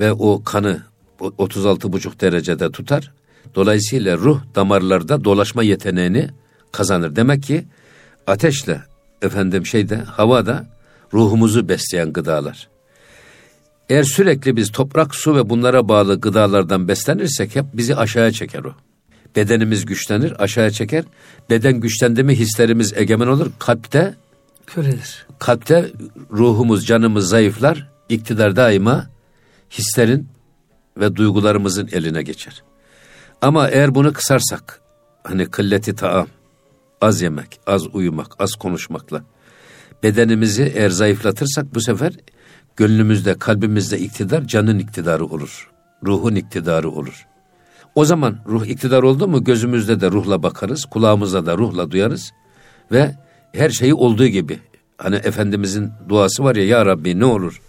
ve o kanı 36,5 derecede tutar. Dolayısıyla ruh damarlarda dolaşma yeteneğini kazanır. Demek ki ateşle efendim şeyde havada ruhumuzu besleyen gıdalar. Eğer sürekli biz toprak, su ve bunlara bağlı gıdalardan beslenirsek hep bizi aşağıya çeker o. Bedenimiz güçlenir, aşağıya çeker. Beden güçlendi mi hislerimiz egemen olur. Kalpte körelir. Kalpte ruhumuz, canımız zayıflar. İktidar daima hislerin ve duygularımızın eline geçer. Ama eğer bunu kısarsak, hani kılleti taam, az yemek, az uyumak, az konuşmakla bedenimizi eğer zayıflatırsak bu sefer gönlümüzde, kalbimizde iktidar canın iktidarı olur. Ruhun iktidarı olur. O zaman ruh iktidar oldu mu gözümüzde de ruhla bakarız, kulağımızda da ruhla duyarız ve her şeyi olduğu gibi. Hani Efendimizin duası var ya ya Rabbi ne olur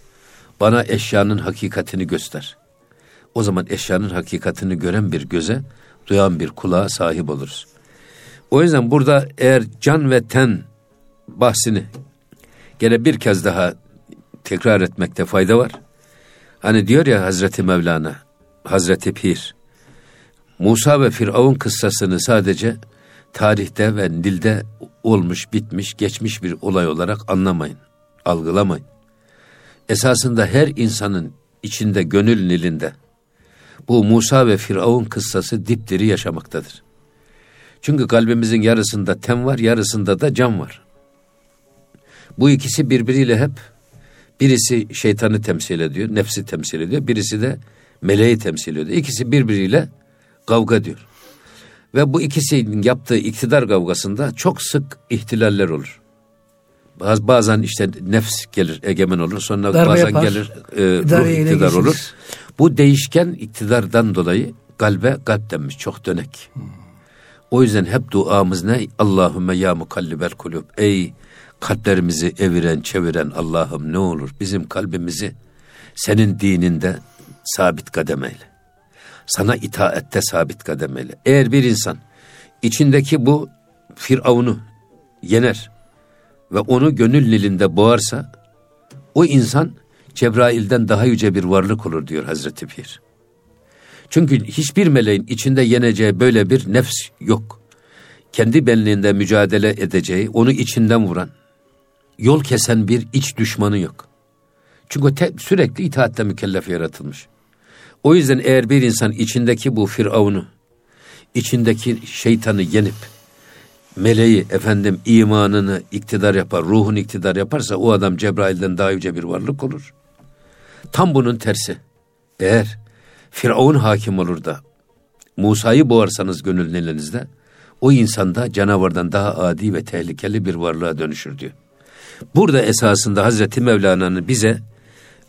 bana eşyanın hakikatini göster. O zaman eşyanın hakikatini gören bir göze, duyan bir kulağa sahip oluruz. O yüzden burada eğer can ve ten bahsini gene bir kez daha tekrar etmekte fayda var. Hani diyor ya Hazreti Mevlana, Hazreti Pir, Musa ve Firavun kıssasını sadece tarihte ve dilde olmuş, bitmiş, geçmiş bir olay olarak anlamayın, algılamayın. Esasında her insanın içinde, gönül nilinde bu Musa ve Firavun kıssası dipdiri yaşamaktadır. Çünkü kalbimizin yarısında tem var, yarısında da can var. Bu ikisi birbiriyle hep birisi şeytanı temsil ediyor, nefsi temsil ediyor. Birisi de meleği temsil ediyor. İkisi birbiriyle kavga diyor. Ve bu ikisinin yaptığı iktidar kavgasında çok sık ihtilaller olur. Baz, bazen işte nefs gelir, egemen olur. Sonra Darbe bazen yapar, gelir e, ruh iktidar olur. Bu değişken iktidardan dolayı kalbe kalp denmiş, çok dönek. O yüzden hep duamız ne? Allahümme ya mukallibel kulub. Ey kalplerimizi eviren, çeviren Allah'ım ne olur bizim kalbimizi senin dininde sabit kademeyle. Sana itaette sabit kademeyle. Eğer bir insan içindeki bu Firavun'u yener ve onu gönül nilinde boğarsa o insan Cebrail'den daha yüce bir varlık olur diyor Hazreti Pir. Çünkü hiçbir meleğin içinde yeneceği böyle bir nefs yok. Kendi benliğinde mücadele edeceği, onu içinden vuran, yol kesen bir iç düşmanı yok. Çünkü o te, sürekli itaatle mükellef yaratılmış. O yüzden eğer bir insan içindeki bu firavunu, içindeki şeytanı yenip, meleği efendim imanını iktidar yapar, ruhun iktidar yaparsa o adam Cebrail'den daha yüce bir varlık olur. Tam bunun tersi. Eğer Firavun hakim olur da Musa'yı boğarsanız gönül elinizde o insanda canavardan daha adi ve tehlikeli bir varlığa dönüşür diyor. Burada esasında Hazreti Mevlana'nın bize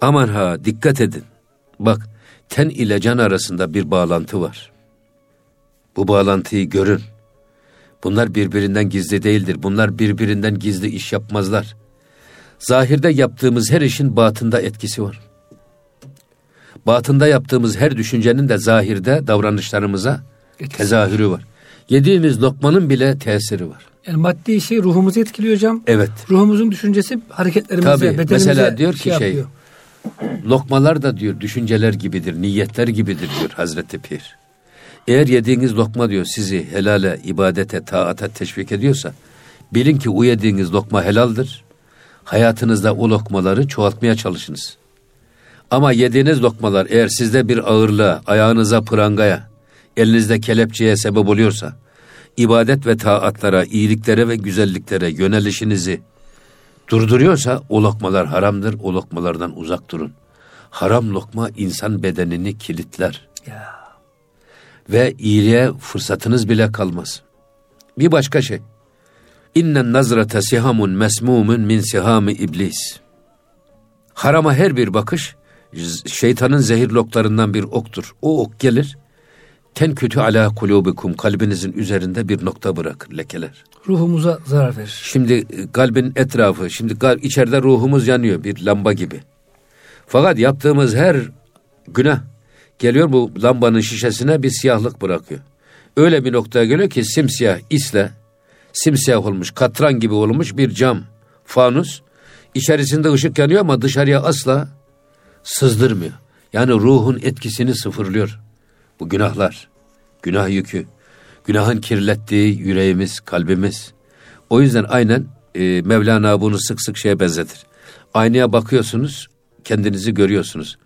aman ha dikkat edin. Bak ten ile can arasında bir bağlantı var. Bu bağlantıyı görün. Bunlar birbirinden gizli değildir. Bunlar birbirinden gizli iş yapmazlar. Zahirde yaptığımız her işin batında etkisi var. Batında yaptığımız her düşüncenin de zahirde davranışlarımıza etkisi tezahürü var. Yediğimiz lokmanın bile tesiri var. Yani maddi şey ruhumuzu etkiliyor hocam. Evet. Ruhumuzun düşüncesi hareketlerimize, Tabii, bedenimize mesela diyor ki şey, şey lokmalar da diyor düşünceler gibidir, niyetler gibidir diyor Hazreti Pir. Eğer yediğiniz lokma diyor sizi helale, ibadete, taata teşvik ediyorsa bilin ki o yediğiniz lokma helaldir. Hayatınızda o lokmaları çoğaltmaya çalışınız. Ama yediğiniz lokmalar eğer sizde bir ağırlığa, ayağınıza prangaya, elinizde kelepçeye sebep oluyorsa, ibadet ve taatlara, iyiliklere ve güzelliklere yönelişinizi durduruyorsa o lokmalar haramdır, o lokmalardan uzak durun. Haram lokma insan bedenini kilitler. Ya. Ve iyiliğe fırsatınız bile kalmaz. Bir başka şey. İnnen nazrate sihamun mesmumun min sihami iblis. Harama her bir bakış şeytanın zehir loklarından bir oktur. O ok gelir. Ten kötü ala kulubikum kalbinizin üzerinde bir nokta bırakır lekeler. Ruhumuza zarar verir. Şimdi e, kalbin etrafı, şimdi kalp, içeride ruhumuz yanıyor bir lamba gibi. Fakat yaptığımız her günah geliyor bu lambanın şişesine bir siyahlık bırakıyor. Öyle bir noktaya geliyor ki simsiyah isle simsiyah olmuş, katran gibi olmuş bir cam, fanus. İçerisinde ışık yanıyor ama dışarıya asla sızdırmıyor. Yani ruhun etkisini sıfırlıyor. Bu günahlar, günah yükü, günahın kirlettiği yüreğimiz, kalbimiz. O yüzden aynen e, Mevlana bunu sık sık şeye benzetir. Aynaya bakıyorsunuz, kendinizi görüyorsunuz.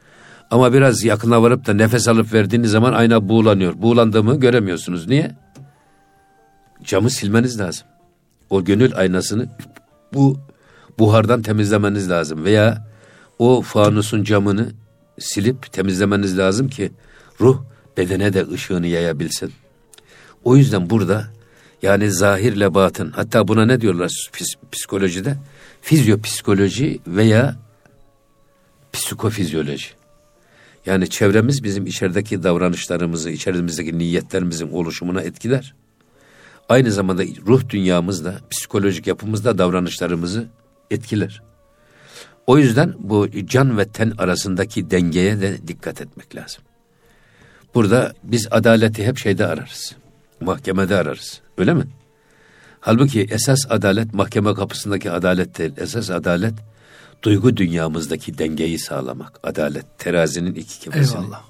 Ama biraz yakına varıp da nefes alıp verdiğiniz zaman ayna buğulanıyor. Buğulandığımı göremiyorsunuz. Niye? Camı silmeniz lazım. O gönül aynasını bu buhardan temizlemeniz lazım. Veya o fanusun camını silip temizlemeniz lazım ki ruh bedene de ışığını yayabilsin. O yüzden burada yani zahirle batın hatta buna ne diyorlar psikolojide? Fizyopsikoloji veya psikofizyoloji. Yani çevremiz bizim içerideki davranışlarımızı, içerimizdeki niyetlerimizin oluşumuna etkiler. Aynı zamanda ruh dünyamızda, psikolojik yapımızda davranışlarımızı etkiler. O yüzden bu can ve ten arasındaki dengeye de dikkat etmek lazım. Burada biz adaleti hep şeyde ararız. Mahkemede ararız. Öyle mi? Halbuki esas adalet mahkeme kapısındaki adalet değil. Esas adalet duygu dünyamızdaki dengeyi sağlamak. Adalet terazinin iki kefesini Eyvallah.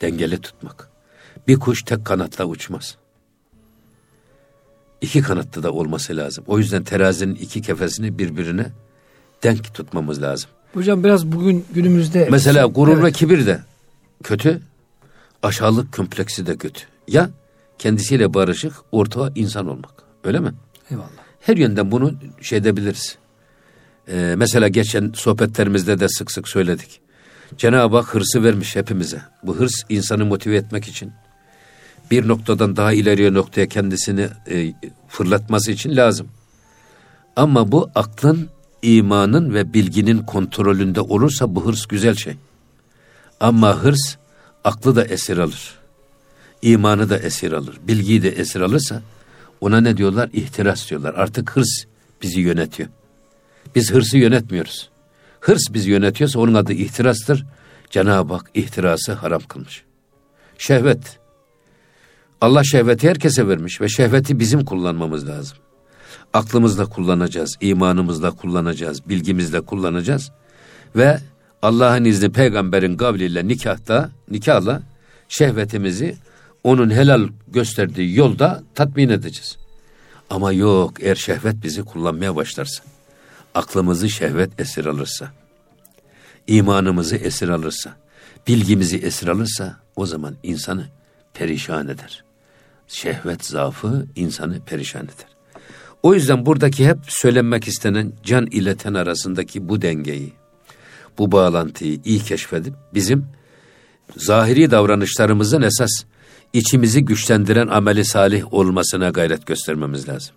dengeli tutmak. Bir kuş tek kanatla uçmaz. İki kanatlı da olması lazım. O yüzden terazinin iki kefesini birbirine denk tutmamız lazım. Hocam biraz bugün günümüzde... Mesela gurur evet. ve kibir de kötü, aşağılık kompleksi de kötü. Ya kendisiyle barışık, orta insan olmak. Öyle mi? Eyvallah. Her yönden bunu şey edebiliriz. Ee, mesela geçen sohbetlerimizde de sık sık söyledik. Cenab-ı Hak hırsı vermiş hepimize. Bu hırs insanı motive etmek için. Bir noktadan daha ileriye noktaya kendisini e, fırlatması için lazım. Ama bu aklın, imanın ve bilginin kontrolünde olursa bu hırs güzel şey. Ama hırs aklı da esir alır. İmanı da esir alır. Bilgiyi de esir alırsa ona ne diyorlar? İhtiras diyorlar. Artık hırs bizi yönetiyor. Biz hırsı yönetmiyoruz. Hırs bizi yönetiyorsa onun adı ihtirastır. Cenab-ı Hak ihtirası haram kılmış. Şehvet. Allah şehveti herkese vermiş ve şehveti bizim kullanmamız lazım. Aklımızla kullanacağız, imanımızla kullanacağız, bilgimizle kullanacağız. Ve Allah'ın izni peygamberin kavliyle nikahta, nikahla şehvetimizi onun helal gösterdiği yolda tatmin edeceğiz. Ama yok eğer şehvet bizi kullanmaya başlarsa, aklımızı şehvet esir alırsa, imanımızı esir alırsa, bilgimizi esir alırsa o zaman insanı perişan eder. Şehvet zaafı insanı perişan eder. O yüzden buradaki hep söylenmek istenen can ile ten arasındaki bu dengeyi, bu bağlantıyı iyi keşfedip bizim zahiri davranışlarımızın esas içimizi güçlendiren ameli salih olmasına gayret göstermemiz lazım.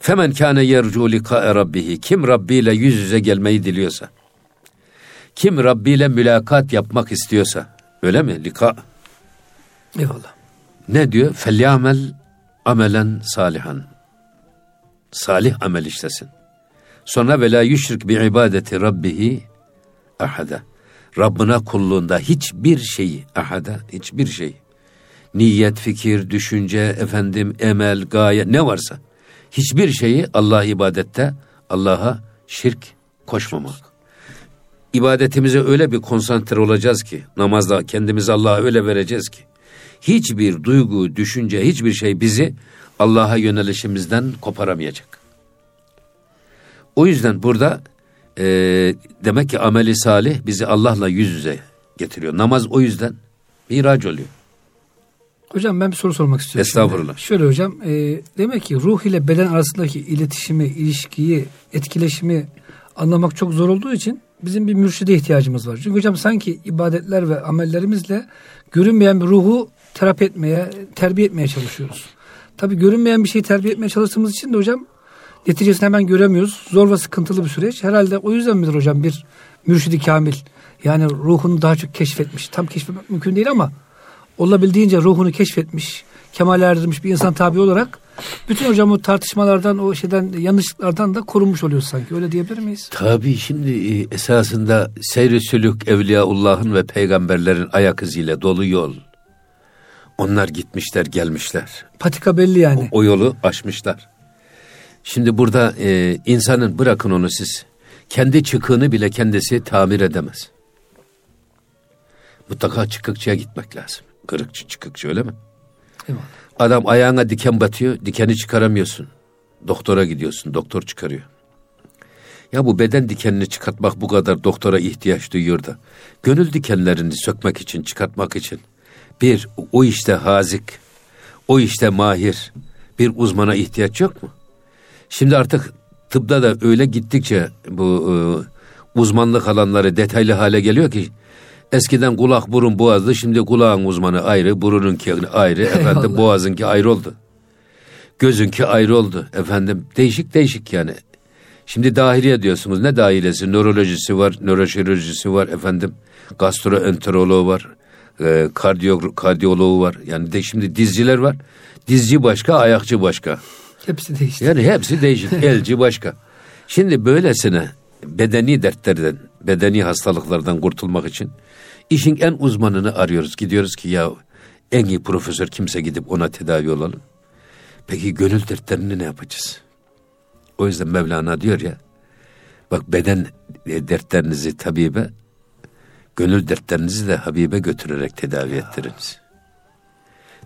Femen kâne yercu lika rabbihi. Kim Rabbi ile yüz yüze gelmeyi diliyorsa. Kim Rabbi ile mülakat yapmak istiyorsa. Öyle mi? Lika. Eyvallah. Ne diyor? Felyamel amelen salihan. Salih amel işlesin. Sonra vela yüşrik bi ibadeti rabbihi ahada. Rabbına kulluğunda hiçbir şeyi, ahada, hiçbir şey. Niyet, fikir, düşünce, efendim, emel, gaye ne varsa hiçbir şeyi Allah ibadette Allah'a şirk koşmamak. İbadetimize öyle bir konsantre olacağız ki namazda kendimizi Allah'a öyle vereceğiz ki hiçbir duygu, düşünce, hiçbir şey bizi Allah'a yönelişimizden koparamayacak. O yüzden burada e, demek ki ameli salih bizi Allah'la yüz yüze getiriyor. Namaz o yüzden miraç oluyor. Hocam ben bir soru sormak istiyorum. Estağfurullah. Şimdi. Şöyle hocam, e, demek ki ruh ile beden arasındaki iletişimi, ilişkiyi, etkileşimi anlamak çok zor olduğu için bizim bir mürşide ihtiyacımız var. Çünkü hocam sanki ibadetler ve amellerimizle görünmeyen bir ruhu terapi etmeye, terbiye etmeye çalışıyoruz. Tabi görünmeyen bir şeyi terbiye etmeye çalıştığımız için de hocam neticesini hemen göremiyoruz. Zor ve sıkıntılı bir süreç. Herhalde o yüzden midir hocam bir mürşidi kamil Yani ruhunu daha çok keşfetmiş. Tam keşfetmek mümkün değil ama olabildiğince ruhunu keşfetmiş, kemale erdirmiş bir insan tabi olarak bütün hocam o tartışmalardan, o şeyden, yanlışlıklardan da korunmuş oluyor sanki. Öyle diyebilir miyiz? Tabii şimdi e, esasında seyri sülük Evliyaullah'ın ve peygamberlerin ayak iziyle dolu yol. Onlar gitmişler, gelmişler. Patika belli yani. O, o yolu aşmışlar. Şimdi burada e, insanın bırakın onu siz. Kendi çıkığını bile kendisi tamir edemez. Mutlaka çıkıkçıya gitmek lazım. Kırıkçı çıkıkçı öyle mi? Eyvallah. Adam ayağına diken batıyor, dikeni çıkaramıyorsun. Doktora gidiyorsun, doktor çıkarıyor. Ya bu beden dikenini çıkartmak bu kadar doktora ihtiyaç duyuyor da. Gönül dikenlerini sökmek için, çıkartmak için. Bir, o işte hazik, o işte mahir bir uzmana ihtiyaç yok mu? Şimdi artık tıpta da öyle gittikçe bu e, uzmanlık alanları detaylı hale geliyor ki eskiden kulak burun boğazdı şimdi kulağın uzmanı ayrı burununki ayrı (laughs) efendim boğazınki ayrı oldu. Gözünki ayrı oldu efendim değişik değişik yani. Şimdi dahiliye diyorsunuz ne dahilesi nörolojisi var nöroşirurjisi var efendim gastroenteroloğu var e, kardiyo, kardiyoloğu var yani de şimdi dizciler var dizci başka ayakçı başka. Hepsi değişti. Yani hepsi değişik. (laughs) Elci başka. Şimdi böylesine bedeni dertlerden, bedeni hastalıklardan kurtulmak için işin en uzmanını arıyoruz. Gidiyoruz ki ya en iyi profesör kimse gidip ona tedavi olalım. Peki gönül dertlerini ne yapacağız? O yüzden Mevlana diyor ya, bak beden dertlerinizi tabibe, gönül dertlerinizi de Habibe götürerek tedavi ettiriniz.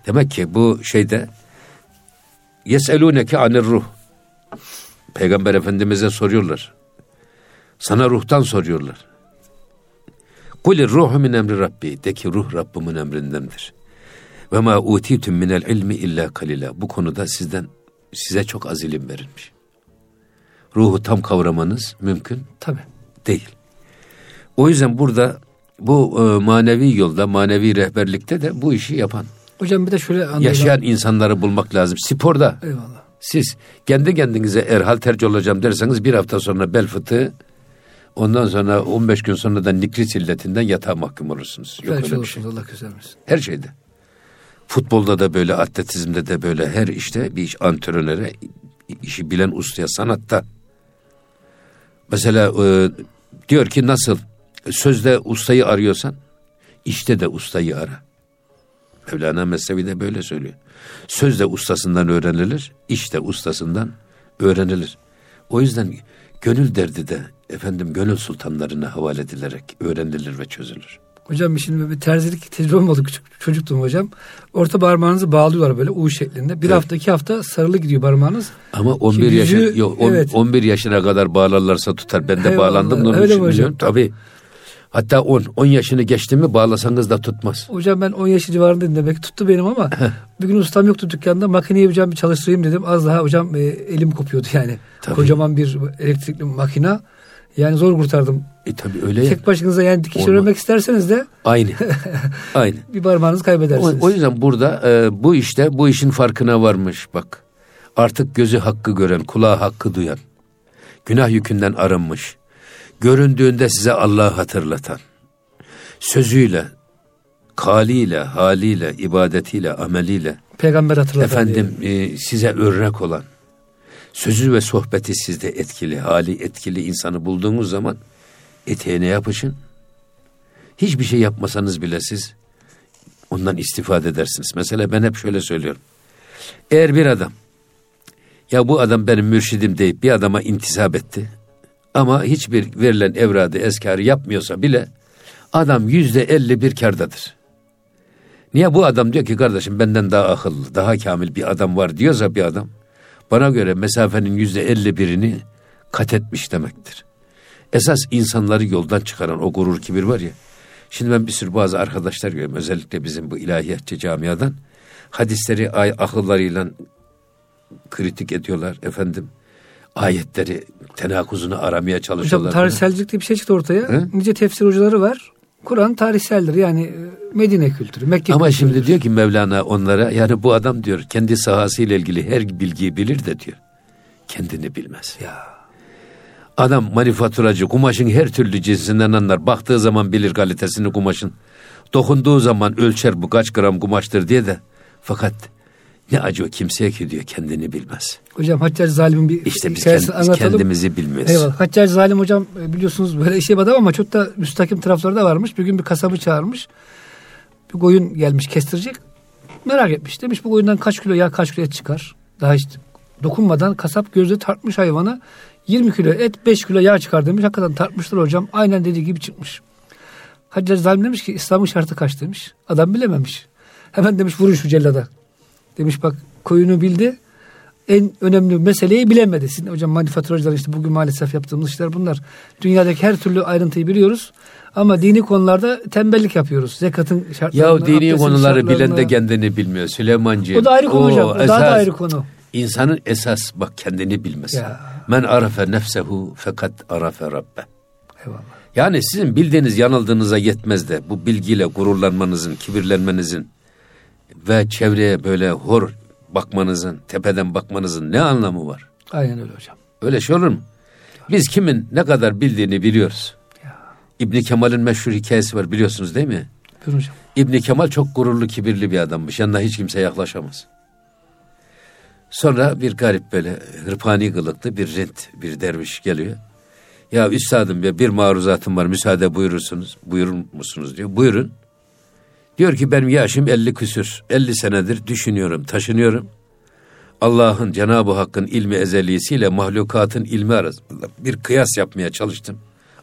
Demek ki bu şeyde Yeselûneke anir ruh. Peygamber Efendimiz'e soruyorlar. Sana ruhtan soruyorlar. Kulir ruhu min emri Rabbi. De ki ruh Rabbimin emrindendir. Ve ma utitüm minel ilmi illa kalila. Bu konuda sizden size çok az ilim verilmiş. Ruhu tam kavramanız mümkün Tabi. değil. O yüzden burada bu e, manevi yolda, manevi rehberlikte de bu işi yapan Hocam bir de şöyle anlayalım. Yaşayan insanları bulmak lazım. Sporda. Eyvallah. Siz kendi kendinize erhal tercih olacağım derseniz bir hafta sonra bel fıtığı ondan sonra 15 gün sonra da nikrit illetinden yatağa mahkum olursunuz. Yok Felç öyle bir şey. Allah güzelmesin. Her şeyde. Futbolda da böyle, atletizmde de böyle, her işte bir iş antrenöre, işi bilen ustaya, sanatta. Mesela e, diyor ki nasıl sözde ustayı arıyorsan, işte de ustayı ara. Mevlana Mesnevi de böyle söylüyor. Söz de ustasından öğrenilir, iş de ustasından öğrenilir. O yüzden gönül derdi de efendim gönül sultanlarına havale edilerek öğrenilir ve çözülür. Hocam şimdi bir terzilik tecrübem oldu küçük çocuktum hocam. Orta parmağınızı bağlıyorlar böyle U şeklinde. Bir evet. hafta iki hafta sarılı gidiyor parmağınız. Ama 11 Şimdi yaşın yüzü, yok, on, evet. 11 yaşına kadar bağlarlarsa tutar. Ben de Eyvallah. bağlandım. Öyle mi hocam? Tabii. Hatta 10, 10 yaşını geçti mi bağlasanız da tutmaz. Hocam ben 10 yaşı civarındaydım demek tuttu benim ama bir gün ustam yoktu dükkanda makineyi hocam bir çalıştırayım dedim. Az daha hocam e, elim kopuyordu yani. Tabii. Kocaman bir elektrikli makina. Yani zor kurtardım. E tabi öyle Tek başınıza yani dikiş örmek isterseniz de aynı. (laughs) aynı. bir parmağınızı kaybedersiniz. O, o yüzden burada e, bu işte bu işin farkına varmış bak. Artık gözü hakkı gören, kulağı hakkı duyan, günah yükünden arınmış göründüğünde size Allah'ı hatırlatan, sözüyle, kaliyle, haliyle, ibadetiyle, ameliyle, peygamber hatırlatan, efendim e, size örnek olan, sözü ve sohbeti sizde etkili, hali etkili insanı bulduğunuz zaman eteğine yapışın. Hiçbir şey yapmasanız bile siz ondan istifade edersiniz. Mesela ben hep şöyle söylüyorum. Eğer bir adam ya bu adam benim mürşidim deyip bir adama intisap etti. Ama hiçbir verilen evradı eskarı yapmıyorsa bile adam yüzde elli bir kardadır. Niye bu adam diyor ki kardeşim benden daha akıllı, daha kamil bir adam var diyorsa bir adam bana göre mesafenin yüzde elli birini kat etmiş demektir. Esas insanları yoldan çıkaran o gurur kibir var ya. Şimdi ben bir sürü bazı arkadaşlar görüyorum özellikle bizim bu ilahiyatçı camiadan hadisleri akıllarıyla kritik ediyorlar efendim ayetleri tenakuzunu aramaya çalışıyorlar. Hocam tarihselcilik diye bir şey çıktı ortaya. He? Nice tefsir hocaları var. Kur'an tarihseldir yani e, Medine kültürü, Mekke Ama kültürü. şimdi diyor ki Mevlana onlara yani bu adam diyor kendi sahasıyla ilgili her bilgiyi bilir de diyor. Kendini bilmez. Ya. Adam manifaturacı kumaşın her türlü cinsinden anlar. Baktığı zaman bilir kalitesini kumaşın. Dokunduğu zaman ölçer bu kaç gram kumaştır diye de. Fakat ne acı o kimseye ki diyor kendini bilmez. Hocam Haccar Zalim'in bir işte biz, kend, biz kendimizi bilmiyoruz. Eyvallah. Haccar Zalim hocam e, biliyorsunuz böyle işe adam ama çok da müstakim tarafları da varmış. Bir gün bir kasabı çağırmış. Bir koyun gelmiş kestirecek. Merak etmiş. Demiş bu koyundan kaç kilo yağ kaç kilo et çıkar. Daha hiç dokunmadan kasap gözle tartmış hayvanı. 20 kilo et 5 kilo yağ çıkar demiş. Hakikaten tartmışlar hocam. Aynen dediği gibi çıkmış. Haccar Zalim demiş ki İslam'ın şartı kaç demiş. Adam bilememiş. Hemen demiş vurun şu cellada. Demiş bak koyunu bildi. En önemli meseleyi bilemedi. Sizin hocam manifaturacılar işte bugün maalesef yaptığımız işler bunlar. Dünyadaki her türlü ayrıntıyı biliyoruz. Ama dini konularda tembellik yapıyoruz. Zekatın şartlarını. Ya dini konuları bilen de kendini bilmiyor Süleymancığım. O da ayrı konu o, hocam. O esas, daha da ayrı konu. İnsanın esas bak kendini bilmesi. Ya. Men arafe nefsehu fakat arafe rabbe. Eyvallah. Yani sizin bildiğiniz yanıldığınıza yetmez de bu bilgiyle gururlanmanızın, kibirlenmenizin ve çevreye böyle hor bakmanızın, tepeden bakmanızın ne anlamı var? Aynen öyle hocam. Öyle şey olur mu? Biz kimin ne kadar bildiğini biliyoruz. Ya. İbni Kemal'in meşhur hikayesi var biliyorsunuz değil mi? Buyurun hocam. İbni Kemal çok gururlu, kibirli bir adammış. Yanına hiç kimse yaklaşamaz. Sonra bir garip böyle hırpani kılıklı bir rent bir derviş geliyor. Ya üstadım ya bir maruzatım var müsaade buyurursunuz. Buyurur musunuz diyor. Buyurun. Diyor ki benim yaşım 50 küsür. 50 senedir düşünüyorum, taşınıyorum. Allah'ın Cenab-ı Hakk'ın ilmi ezelisiyle mahlukatın ilmi arasında bir kıyas yapmaya çalıştım.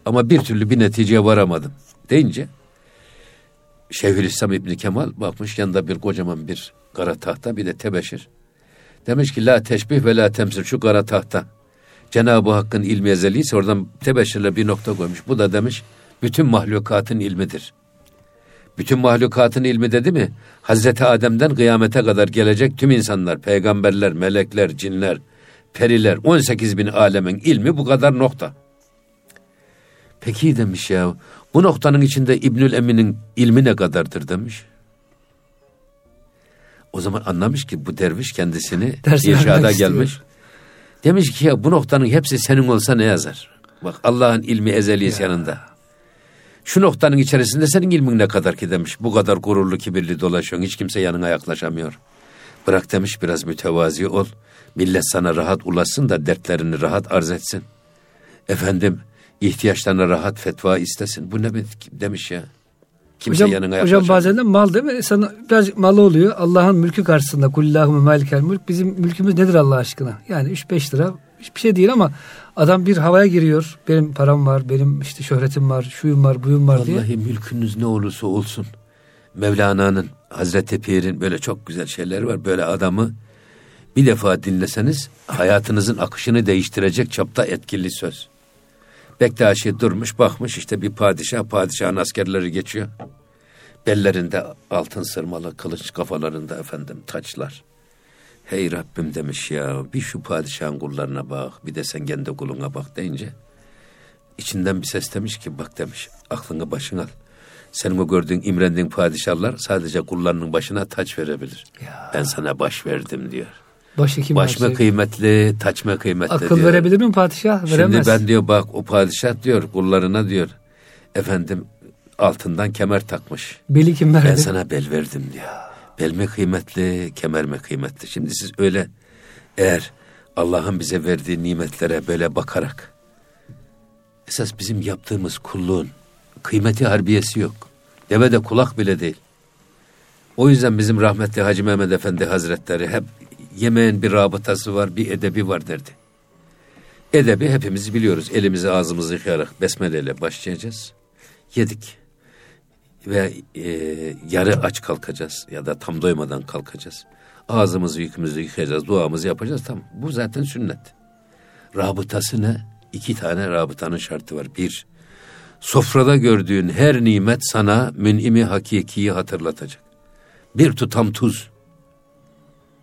Ama bir türlü bir neticeye varamadım. Deyince Şeyhülislam İbni Kemal bakmış yanında bir kocaman bir kara tahta bir de tebeşir. Demiş ki la teşbih ve la temsil şu kara tahta. Cenab-ı Hakk'ın ilmi ezeliyse oradan tebeşirle bir nokta koymuş. Bu da demiş bütün mahlukatın ilmidir. Bütün mahlukatın ilmi dedi mi? Hazreti Adem'den kıyamete kadar gelecek tüm insanlar, peygamberler, melekler, cinler, periler, 18 bin alemin ilmi bu kadar nokta. Peki demiş ya, bu noktanın içinde İbnül Emin'in ilmi ne kadardır demiş. O zaman anlamış ki bu derviş kendisini (laughs) irşada gelmiş. Demiş ki ya bu noktanın hepsi senin olsa ne yazar? Bak Allah'ın ilmi ezeliyesi yanında. Şu noktanın içerisinde senin ilmin ne kadar ki demiş. Bu kadar gururlu kibirli dolaşıyorsun. Hiç kimse yanına yaklaşamıyor. Bırak demiş biraz mütevazi ol. Millet sana rahat ulaşsın da dertlerini rahat arz etsin. Efendim ihtiyaçlarına rahat fetva istesin. Bu ne demiş ya. Kimse hocam, yanına yaklaşamıyor. Hocam bazen de mal değil mi? Sana birazcık malı oluyor. Allah'ın mülkü karşısında. Kullahümme malikel mülk. Bizim mülkümüz nedir Allah aşkına? Yani 3-5 lira hiçbir şey değil ama adam bir havaya giriyor. Benim param var, benim işte şöhretim var, şuyum var, buyum var Vallahi diye. Vallahi mülkünüz ne olursa olsun. Mevlana'nın, Hazreti Pir'in böyle çok güzel şeyleri var. Böyle adamı bir defa dinleseniz hayatınızın akışını değiştirecek çapta etkili söz. Bektaşi durmuş bakmış işte bir padişah, padişahın askerleri geçiyor. Bellerinde altın sırmalı kılıç kafalarında efendim taçlar. Hey Rabbim demiş ya bir şu padişahın kullarına bak bir de sen kendi kuluna bak deyince içinden bir ses demiş ki bak demiş aklını başına al. Senin o gördüğün imrendiğin padişahlar sadece kullarının başına taç verebilir. Ya. Ben sana baş verdim diyor. Başı kim Baş mı kıymetli, taç mı kıymetli Akıl diyor. verebilir mi padişah? Veremez. Şimdi ben diyor bak o padişah diyor kullarına diyor efendim altından kemer takmış. Beli kim verdi? Ben sana bel verdim diyor. Bel mi kıymetli, kemer mi kıymetli? Şimdi siz öyle eğer Allah'ın bize verdiği nimetlere böyle bakarak esas bizim yaptığımız kulluğun kıymeti harbiyesi yok. Deve de kulak bile değil. O yüzden bizim rahmetli Hacı Mehmet Efendi Hazretleri hep yemeğin bir rabıtası var, bir edebi var derdi. Edebi hepimiz biliyoruz. Elimizi ağzımızı yıkayarak besmeleyle başlayacağız. Yedik ve e, yarı aç kalkacağız ya da tam doymadan kalkacağız. Ağzımızı yükümüzü yıkayacağız, duamızı yapacağız. Tam bu zaten sünnet. Rabıtası ne? İki tane rabıtanın şartı var. Bir, sofrada gördüğün her nimet sana münimi hakikiyi hatırlatacak. Bir tutam tuz.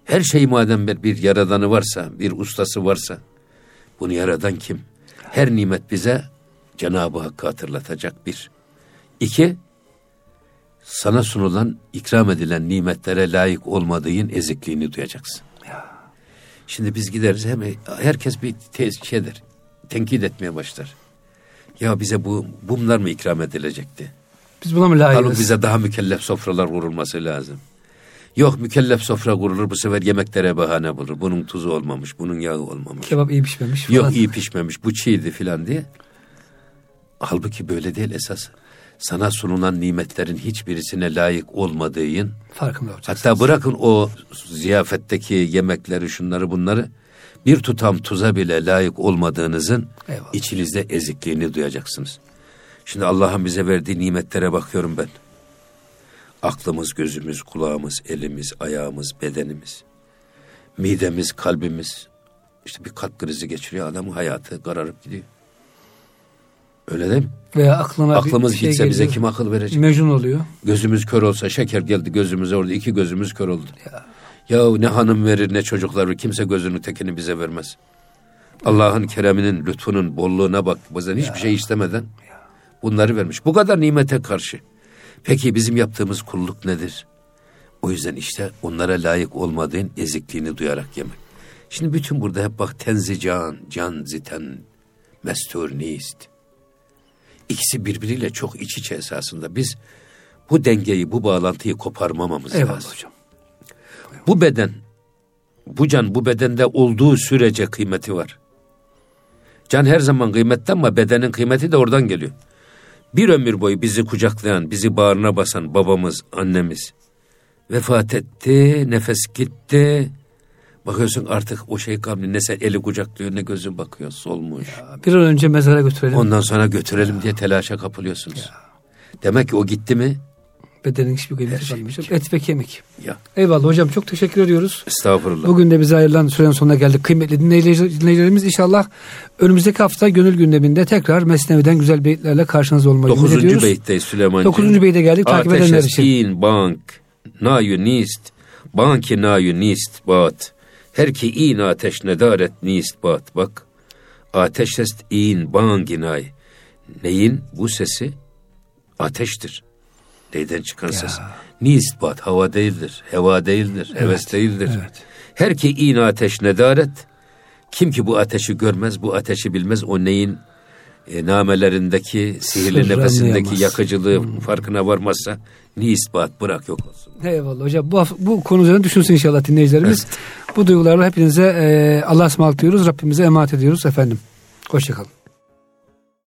Her şey madem bir yaradanı varsa, bir ustası varsa, bunu yaradan kim? Her nimet bize Cenab-ı Hakk'ı hatırlatacak bir. İki, sana sunulan, ikram edilen nimetlere layık olmadığın ezikliğini duyacaksın. Ya. Şimdi biz gideriz hem herkes bir tez şeydir. tenkit etmeye başlar. Ya bize bu bunlar mı ikram edilecekti? Biz buna mı layığız? Halbuki bize daha mükellef sofralar kurulması lazım. Yok mükellef sofra kurulur bu sefer yemeklere bahane bulur. Bunun tuzu olmamış, bunun yağı olmamış. Kebap iyi pişmemiş falan. Yok iyi pişmemiş, bu çiğdi filan diye. Halbuki böyle değil esas. Sana sunulan nimetlerin hiçbirisine layık olmadığın farkında olacaksın. Hatta bırakın o ziyafetteki yemekleri şunları bunları bir tutam tuza bile layık olmadığınızın Eyvallah. içinizde ezikliğini duyacaksınız. Şimdi Allah'ın bize verdiği nimetlere bakıyorum ben. Aklımız, gözümüz, kulağımız, elimiz, ayağımız, bedenimiz, midemiz, kalbimiz. İşte bir kalp krizi geçiriyor adamın hayatı kararıp gidiyor. Öyle değil mi? Veya aklına Aklımız bir şey gitse geliyor. bize kim akıl verecek? Mecnun oluyor. Gözümüz kör olsa şeker geldi gözümüze orada iki gözümüz kör oldu. Ya. ya ne hanım verir ne çocuklar verir kimse gözünün tekini bize vermez. Allah'ın kereminin, lütfunun, bolluğuna bak. Bazen hiçbir şey istemeden bunları vermiş. Bu kadar nimete karşı. Peki bizim yaptığımız kulluk nedir? O yüzden işte onlara layık olmadığın ezikliğini duyarak yemek. Şimdi bütün burada hep bak tenzi can, can ziten, mestur nist. İkisi birbiriyle çok iç içe esasında. Biz bu dengeyi, bu bağlantıyı koparmamamız Eyvallah lazım. hocam. Bu beden, bu can bu bedende olduğu sürece kıymeti var. Can her zaman kıymetli ama bedenin kıymeti de oradan geliyor. Bir ömür boyu bizi kucaklayan, bizi bağrına basan babamız, annemiz vefat etti, nefes gitti. Bakıyorsun artık o şey kalmıyor. Ne sen eli kucaklıyor ne gözün bakıyor solmuş. Ya, bir an önce mezara götürelim. Ondan sonra götürelim ya. diye telaşa kapılıyorsunuz. Ya. Demek ki o gitti mi Bedenin hiçbir kıymeti kalmayacak. Şey Et ve kemik. Ya. Eyvallah hocam çok teşekkür ediyoruz. Estağfurullah. Bugün de bize ayrılan sürenin sonuna geldik. Kıymetli dinleyicilerimiz inşallah önümüzdeki hafta gönül gündeminde tekrar Mesnevi'den güzel beyitlerle karşınızda olmayı ümit ediyoruz. 9. beyitteyiz Süleyman'cığım. 9. beyte geldik takip edenler için. in bank nayu nist banki nayu nist bat her ki in ateş nedaret nist bat bak ateş est in banginay neyin bu sesi ateştir Neyden çıkan ya. ses? Ni ispat? Hava değildir, heva değildir, evet, heves değildir. Evet. Her ki in ateş nedaret. Kim ki bu ateşi görmez, bu ateşi bilmez, o neyin e, namelerindeki, sihirli nefesindeki yakıcılığı hmm. farkına varmazsa ni ispat bırak yok olsun. Eyvallah hocam. Bu, bu konu üzerine düşünsün inşallah dinleyicilerimiz. Evet. Bu duygularla hepinize e, Allah'a ısmarladık diyoruz. Rabbimize emanet ediyoruz efendim. Hoşçakalın.